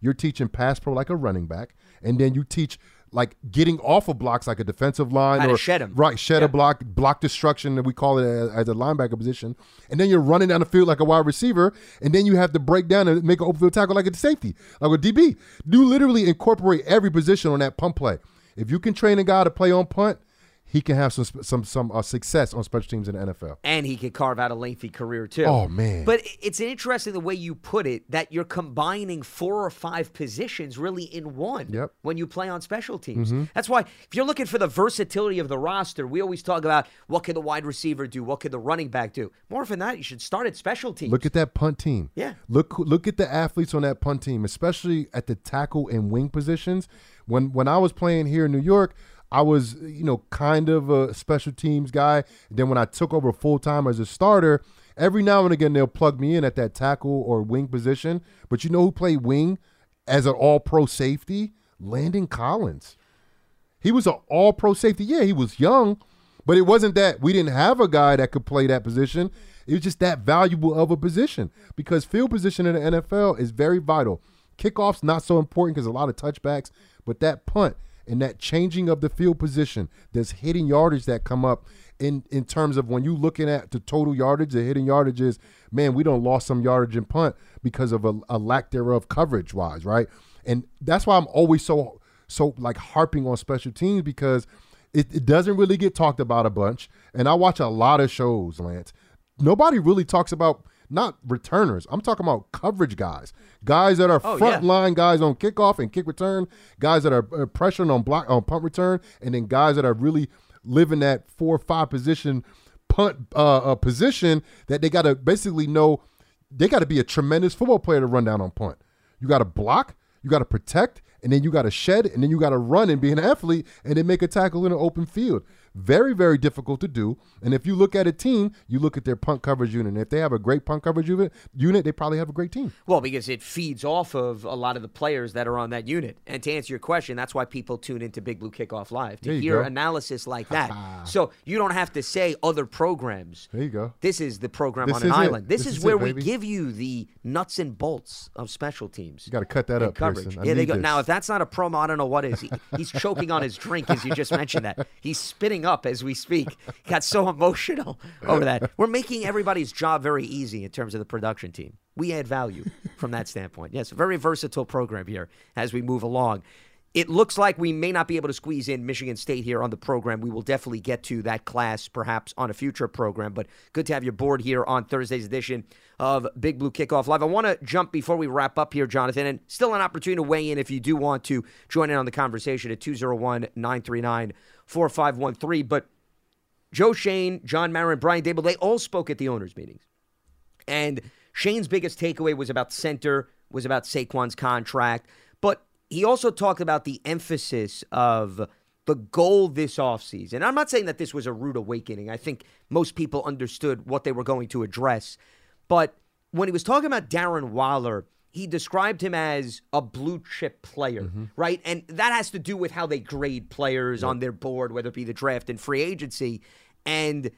you're teaching pass pro like a running back, and then you teach like getting off of blocks like a defensive line or shed 'em. right shed Yeah. a block block destruction that we call it as, as a linebacker position and then you're running down the field like a wide receiver and then you have to break down and make an open field tackle like a safety like a DB you literally incorporate every position on that punt play if you can train a guy to play on punt he can have some some some uh, success on special teams in the NFL and he could carve out a lengthy career too. Oh, man. But it's interesting the way you put it that you're combining four or five positions really in one Yep. when you play on special teams. Mhm. That's why if you're looking for the versatility of the roster, we always talk about what can the wide receiver do, what can the running back do. More often than that, you should start at special teams. Look at that punt team. Yeah. Look look at the athletes on that punt team, especially at the tackle and wing positions. When when I was playing here in New York, I was you know kind of a special teams guy. Then when I took over full time as a starter, every now and again they'll plug me in at that tackle or wing position. But you know who played wing as an All Pro safety? Landon Collins. He was an all pro safety. Yeah, he was young, but it wasn't that we didn't have a guy that could play that position. It was just that valuable of a position because field position in the NFL is very vital. Kickoff's not so important because a lot of touchbacks, but that punt and that changing of the field position, there's hitting yardage that come up in in terms of when you looking at the total yardage, the hitting yardage is, man, we don't lost some yardage in punt because of a, a lack thereof coverage wise, right? And that's why I'm always so so like harping on special teams because it, it doesn't really get talked about a bunch. And I watch a lot of shows, Lance. Nobody really talks about not returners. I'm talking about coverage guys, guys that are Oh, front yeah. line guys on kickoff and kick return, guys that are uh, pressuring on block on punt return, and then guys that are really living that four or five position punt uh, uh, position that they got to basically know they got to be a tremendous football player to run down on punt. You got to block, you got to protect, and then you got to shed, and then you got to run and be an athlete, and then make a tackle in an open field. Very, very difficult to do. And if you look at a team, you look at their punt coverage unit. And if they have a great punt coverage unit, unit, they probably have a great team. Well, because it feeds off of a lot of the players that are on that unit. And to answer your question, that's why people tune into Big Blue Kickoff Live to hear go. analysis like that. so you don't have to say other programs. There you go. This is the program This on an island. This, This is, is where it, we give you the nuts and bolts of special teams. You got to cut that up, coverage. Yeah, they go. this. Now, if that's not a promo, I don't know what is. He, he's choking on his drink as you just mentioned that. He's spitting up as we speak. Got so emotional over that. We're making everybody's job very easy in terms of the production team. We add value from that standpoint. Yes, very versatile program here as we move along. It looks like we may not be able to squeeze in Michigan State here on the program. We will definitely get to that class perhaps on a future program, but good to have your board here on Thursday's edition of Big Blue Kickoff Live. I want to jump before we wrap up here, Jonathan, and still an opportunity to weigh in if you do want to join in on the conversation at 201 939 4513. But Joe Schoen, John Mara, Brian Daboll, they all spoke at the owners' meetings. And Schoen's biggest takeaway was about center, was about Saquon's contract. But he also talked about the emphasis of the goal this offseason. I'm not saying that this was a rude awakening. I think most people understood what they were going to address. But when he was talking about Darren Waller, he described him as a blue chip player, mm-hmm. right? And that has to do with how they grade players on their board, whether it be the draft and free agency. And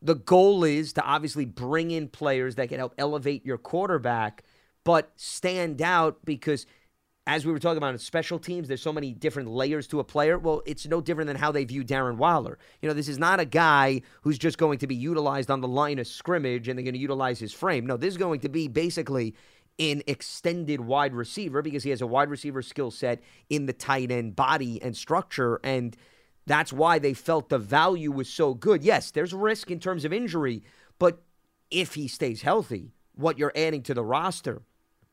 the goal is to obviously bring in players that can help elevate your quarterback, but stand out because as we were talking about in special teams, there's so many different layers to a player. Well, it's no different than how they view Darren Waller. You know, this is not a guy who's just going to be utilized on the line of scrimmage and they're going to utilize his frame. No, this is going to be basically an extended wide receiver because he has a wide receiver skill set in the tight end body and structure. And that's why they felt the value was so good. Yes, there's risk in terms of injury, but if he stays healthy, what you're adding to the roster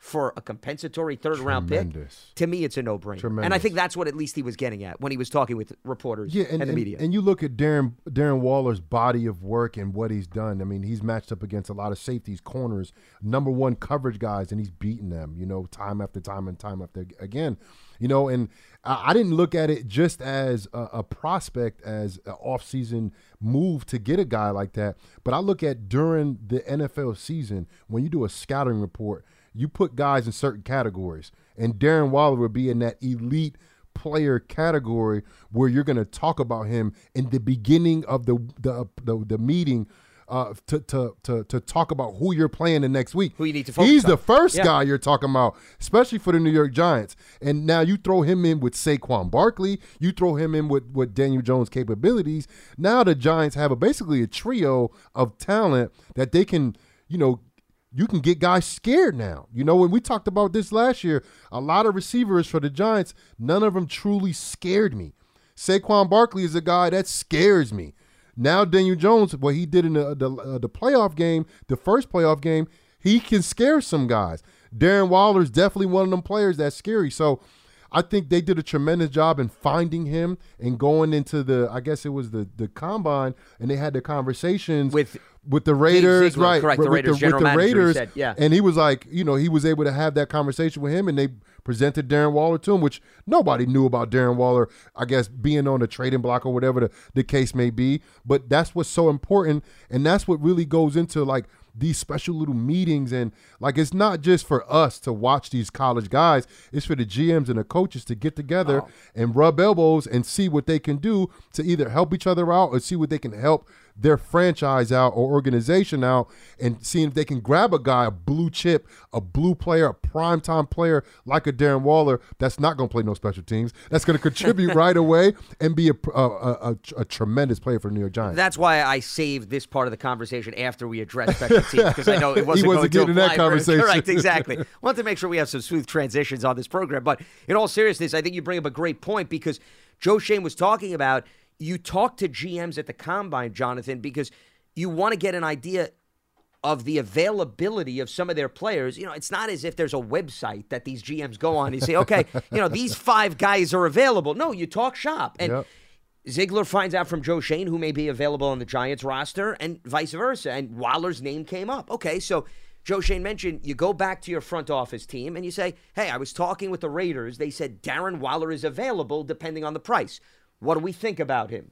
for a compensatory third round pick, to me, it's a no brainer. And I think that's what at least he was getting at when he was talking with reporters Yeah, and, the and, media. and you look at Darren Darren Waller's body of work and what he's done. I mean, he's matched up against a lot of safeties, corners, number one coverage guys, and he's beaten them. You know, time after time and time after again. You know, and I, I didn't look at it just as a, a prospect, as an offseason move to get a guy like that, but I look at during the NFL season when you do a scouting report, you put guys in certain categories, and Darren Waller would be in that elite player category where you're going to talk about him in the beginning of the the the, the meeting uh, to, to to to talk about who you're playing the next week. Who you need to focus He's on. the first Yeah. guy you're talking about, especially for the New York Giants. And now you throw him in with Saquon Barkley, you throw him in with with Daniel Jones' capabilities. Now the Giants have a basically a trio of talent that they can, you know, you can get guys scared now. You know, when we talked about this last year, a lot of receivers for the Giants, none of them truly scared me. Saquon Barkley is a guy that scares me. Now Daniel Jones, what he did in the the, uh, the playoff game, the first playoff game, he can scare some guys. Darren Waller is definitely one of them players that's scary. So I think they did a tremendous job in finding him and going into the I guess it was the the combine and they had the conversations With with the Raiders, Ziegler, right? correct, the with Raiders general with the manager, he Raiders, said, yeah. and he was like, you know, he was able to have that conversation with him, and they presented Darren Waller to him, which nobody knew about Darren Waller, I guess, being on the trading block or whatever the, the case may be. But that's what's so important, and that's what really goes into like these special little meetings and like it's not just for us to watch these college guys it's for the gms and the coaches to get together oh. and rub elbows and see what they can do to either help each other out or see what they can help their franchise out or organization out and seeing if they can grab a guy, a blue chip, a blue player, a primetime player like a Darren Waller that's not going to play no special teams, that's going to contribute right away and be a, a, a, a tremendous player for the New York Giants. That's why I saved this part of the conversation after we addressed special teams because I know it wasn't, He wasn't going to getting in that conversation. Correct, exactly. Want to make sure we have some smooth transitions on this program, but in all seriousness, I think you bring up a great point because Joe Schoen was talking about you talk to GMs at the combine, Jonathan, because you want to get an idea of the availability of some of their players. You know, it's not as if there's a website that these GMs go on and say, okay, you know, these five guys are available. No, you talk shop. And Yep. Ziegler finds out from Joe Schoen who may be available on the Giants roster and vice versa. And Waller's name came up. Okay, so Joe Schoen mentioned you go back to your front office team and you say, hey, I was talking with the Raiders. They said Darren Waller is available depending on the price. What do we think about him?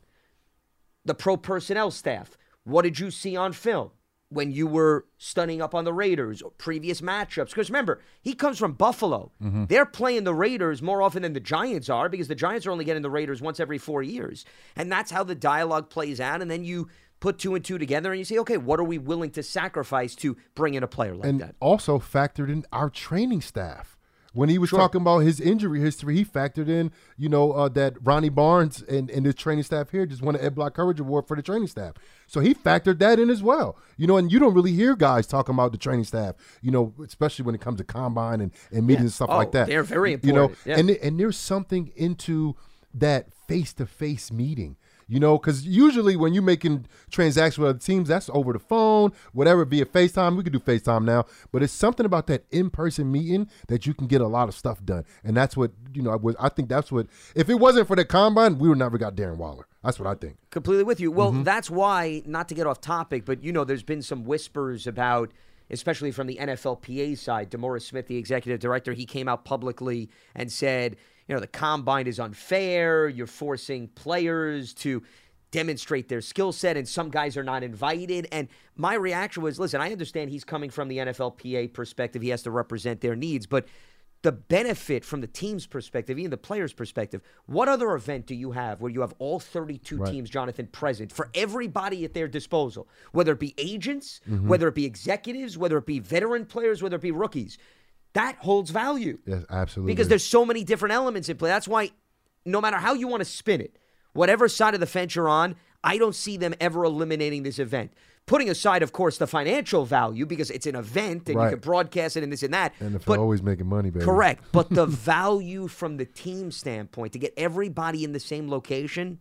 The pro personnel staff. What did you see on film when you were stunning up on the Raiders or previous matchups? Because remember, he comes from Buffalo. Mm-hmm. They're playing the Raiders more often than the Giants are because the Giants are only getting the Raiders once every four years. And that's how the dialogue plays out. And then you put two and two together and you say, okay, what are we willing to sacrifice to bring in a player like and that? also factored in our training staff. When he was Sure. talking about his injury history, he factored in, you know, uh, that Ronnie Barnes and, and his training staff here just won an Ed Block Courage Award for the training staff. So he factored that in as well. You know, and you don't really hear guys talking about the training staff, you know, especially when it comes to combine and, and meetings and stuff Oh, like that. they're very important. You know. Yeah. and, and there's something into that face to face meeting. You know, because usually when you're making transactions with other teams, that's over the phone, whatever, via FaceTime. We could do FaceTime now, but it's something about that in-person meeting that you can get a lot of stuff done, and that's what you know. I, was, I think that's what. If it wasn't for the combine, we would never got Darren Waller. That's what I think. Completely with you. Well, Mm-hmm. that's why, not to get off topic, but you know, there's been some whispers about, especially from the NFLPA side, DeMaurice Smith, the executive director, he came out publicly and said, you know, the combine is unfair. You're forcing players to demonstrate their skill set, and some guys are not invited. And my reaction was, listen, I understand he's coming from the NFLPA perspective. He has to represent their needs, but the benefit from the team's perspective, even the player's perspective, what other event do you have where you have all 32 Right. teams, Jonathan, present for everybody at their disposal, whether it be agents, Mhm. whether it be executives, whether it be veteran players, whether it be rookies? That holds value Yes, absolutely. because there's so many different elements in play. That's why, no matter how you want to spin it, whatever side of the fence you're on, I don't see them ever eliminating this event. Putting aside, of course, the financial value because it's an event and Right. you can broadcast it and this and that. NFL but always making money, baby. Correct. But the value from the team standpoint to get everybody in the same location,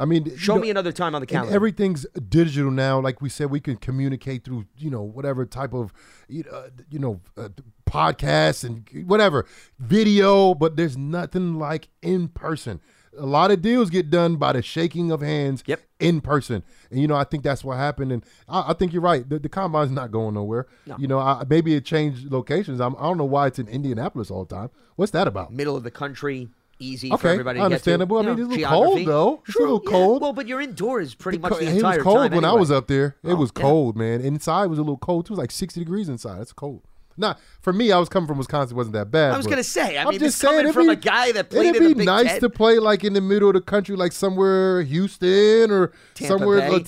I mean, Show you know, me another time on the calendar. everything's digital now. Like we said, we can communicate through you know whatever type of you know, you know uh, podcasts and whatever video, but there's nothing like in person. A lot of deals get done by the shaking of hands Yep. in person. And, you know, I think that's what happened. And I, I think you're right. The, the combine's not going nowhere. No. You know, I, maybe it changed locations. I'm, I don't know why it's in Indianapolis all the time. What's that about? Middle of the country, easy for Okay, everybody to understandable. get to. I mean, know, it's a little cold, though. It's a little yeah. cold. Well, but you're indoors pretty much the it was cold time when I was up there. It Oh, was yeah. cold, man. Inside was a little cold. It was like 60 degrees inside. That's cold. Not for me. I was coming from Wisconsin. It wasn't that bad. I was gonna say, I I'm mean, just coming saying, it'd from be- a guy that played it'd be nice to play like in the middle of the country, like somewhere Houston or Tampa somewhere. Bay.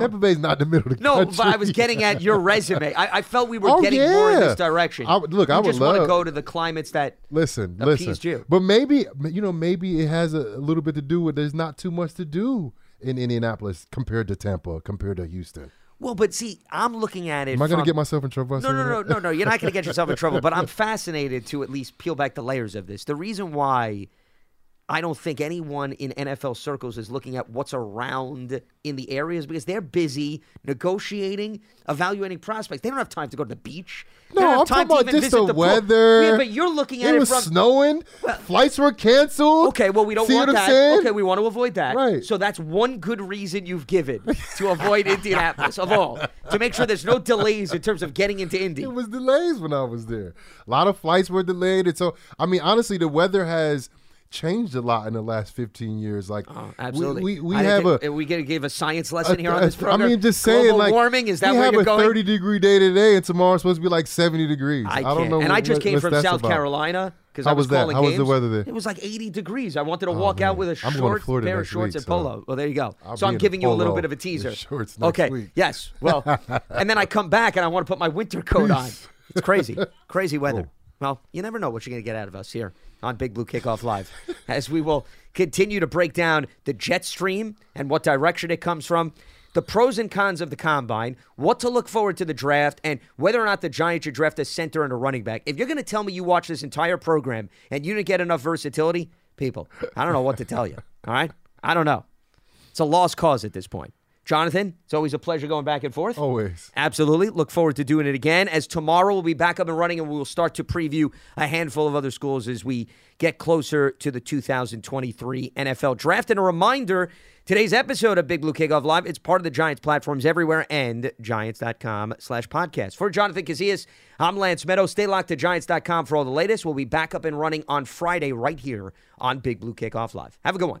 Tampa Bay's not in the middle of the No, country. but I was getting at your resume. I, I felt we were Oh, getting more in this direction. I would- look, you I would just want to go to the climates that Listen, listen. you. But maybe you know, maybe it has a, a little bit to do with there's not too much to do in Indianapolis compared to Tampa, compared to Houston. Well, but see, I'm looking at it. Am I going to get myself in trouble? No, no, no, no, no. You're not going to get yourself in trouble. But I'm fascinated to at least peel back the layers of this. The reason why I don't think anyone in NFL circles is looking at what's around in the areas because they're busy negotiating, evaluating prospects. They don't have time to go to the beach. They No, I'm time talking about just the the weather. Yeah, but you're looking at it it, was from snowing. Flights were canceled. Okay, well, we don't See want what I'm that. saying? Okay, we want to avoid that. Right. So that's one good reason you've given to avoid Indianapolis of all to make sure there's no delays in terms of getting into Indy. It was delays when I was there. A lot of flights were delayed, and so I mean, honestly, the weather has changed a lot in the last 15 years. Like, oh, we- Oh, Absolutely. we we, I didn't have a. think- we going to give a science lesson here on this this I mean, just saying, Global like warming is that we where have a going? 30 degree day today, and tomorrow's supposed to be like 70 degrees. I, I, don't know. and I what- just came what's from South about. Carolina because I was, was How was the weather there? It was like 80 degrees. I wanted to Oh, walk out with a I'm going to short pair of shorts week, and so polo. Well, there you go. I'll so I'm giving you a little bit of a teaser. shorts okay. week. Yes. Well, and then I come back and I want to put my winter coat on. It's crazy. Crazy weather. Well, you never know what you're going to get out of us here on Big Blue Kickoff Live as we will continue to break down the jet stream and what direction it comes from, the pros and cons of the combine, what to look forward to the draft, and whether or not the Giants should draft a center and a running back. If you're going to tell me you watch this entire program and you didn't get enough versatility, people, I don't know what to tell you. All right? I don't know. It's a lost cause at this point. Jonathan, it's always a pleasure going back and forth. Always. Absolutely. Look forward to doing it again. As tomorrow we'll be back up and running and we'll start to preview a handful of other schools as we get closer to the 2023 NFL draft. And a reminder today's episode of Big Blue Kickoff Live, it's part of the Giants platforms everywhere and giants.com slash podcast. For Jonathan Casillas, I'm Lance Medow. Stay locked to giants.com for all the latest. We'll be back up and running on Friday right here on Big Blue Kickoff Live. Have a good one.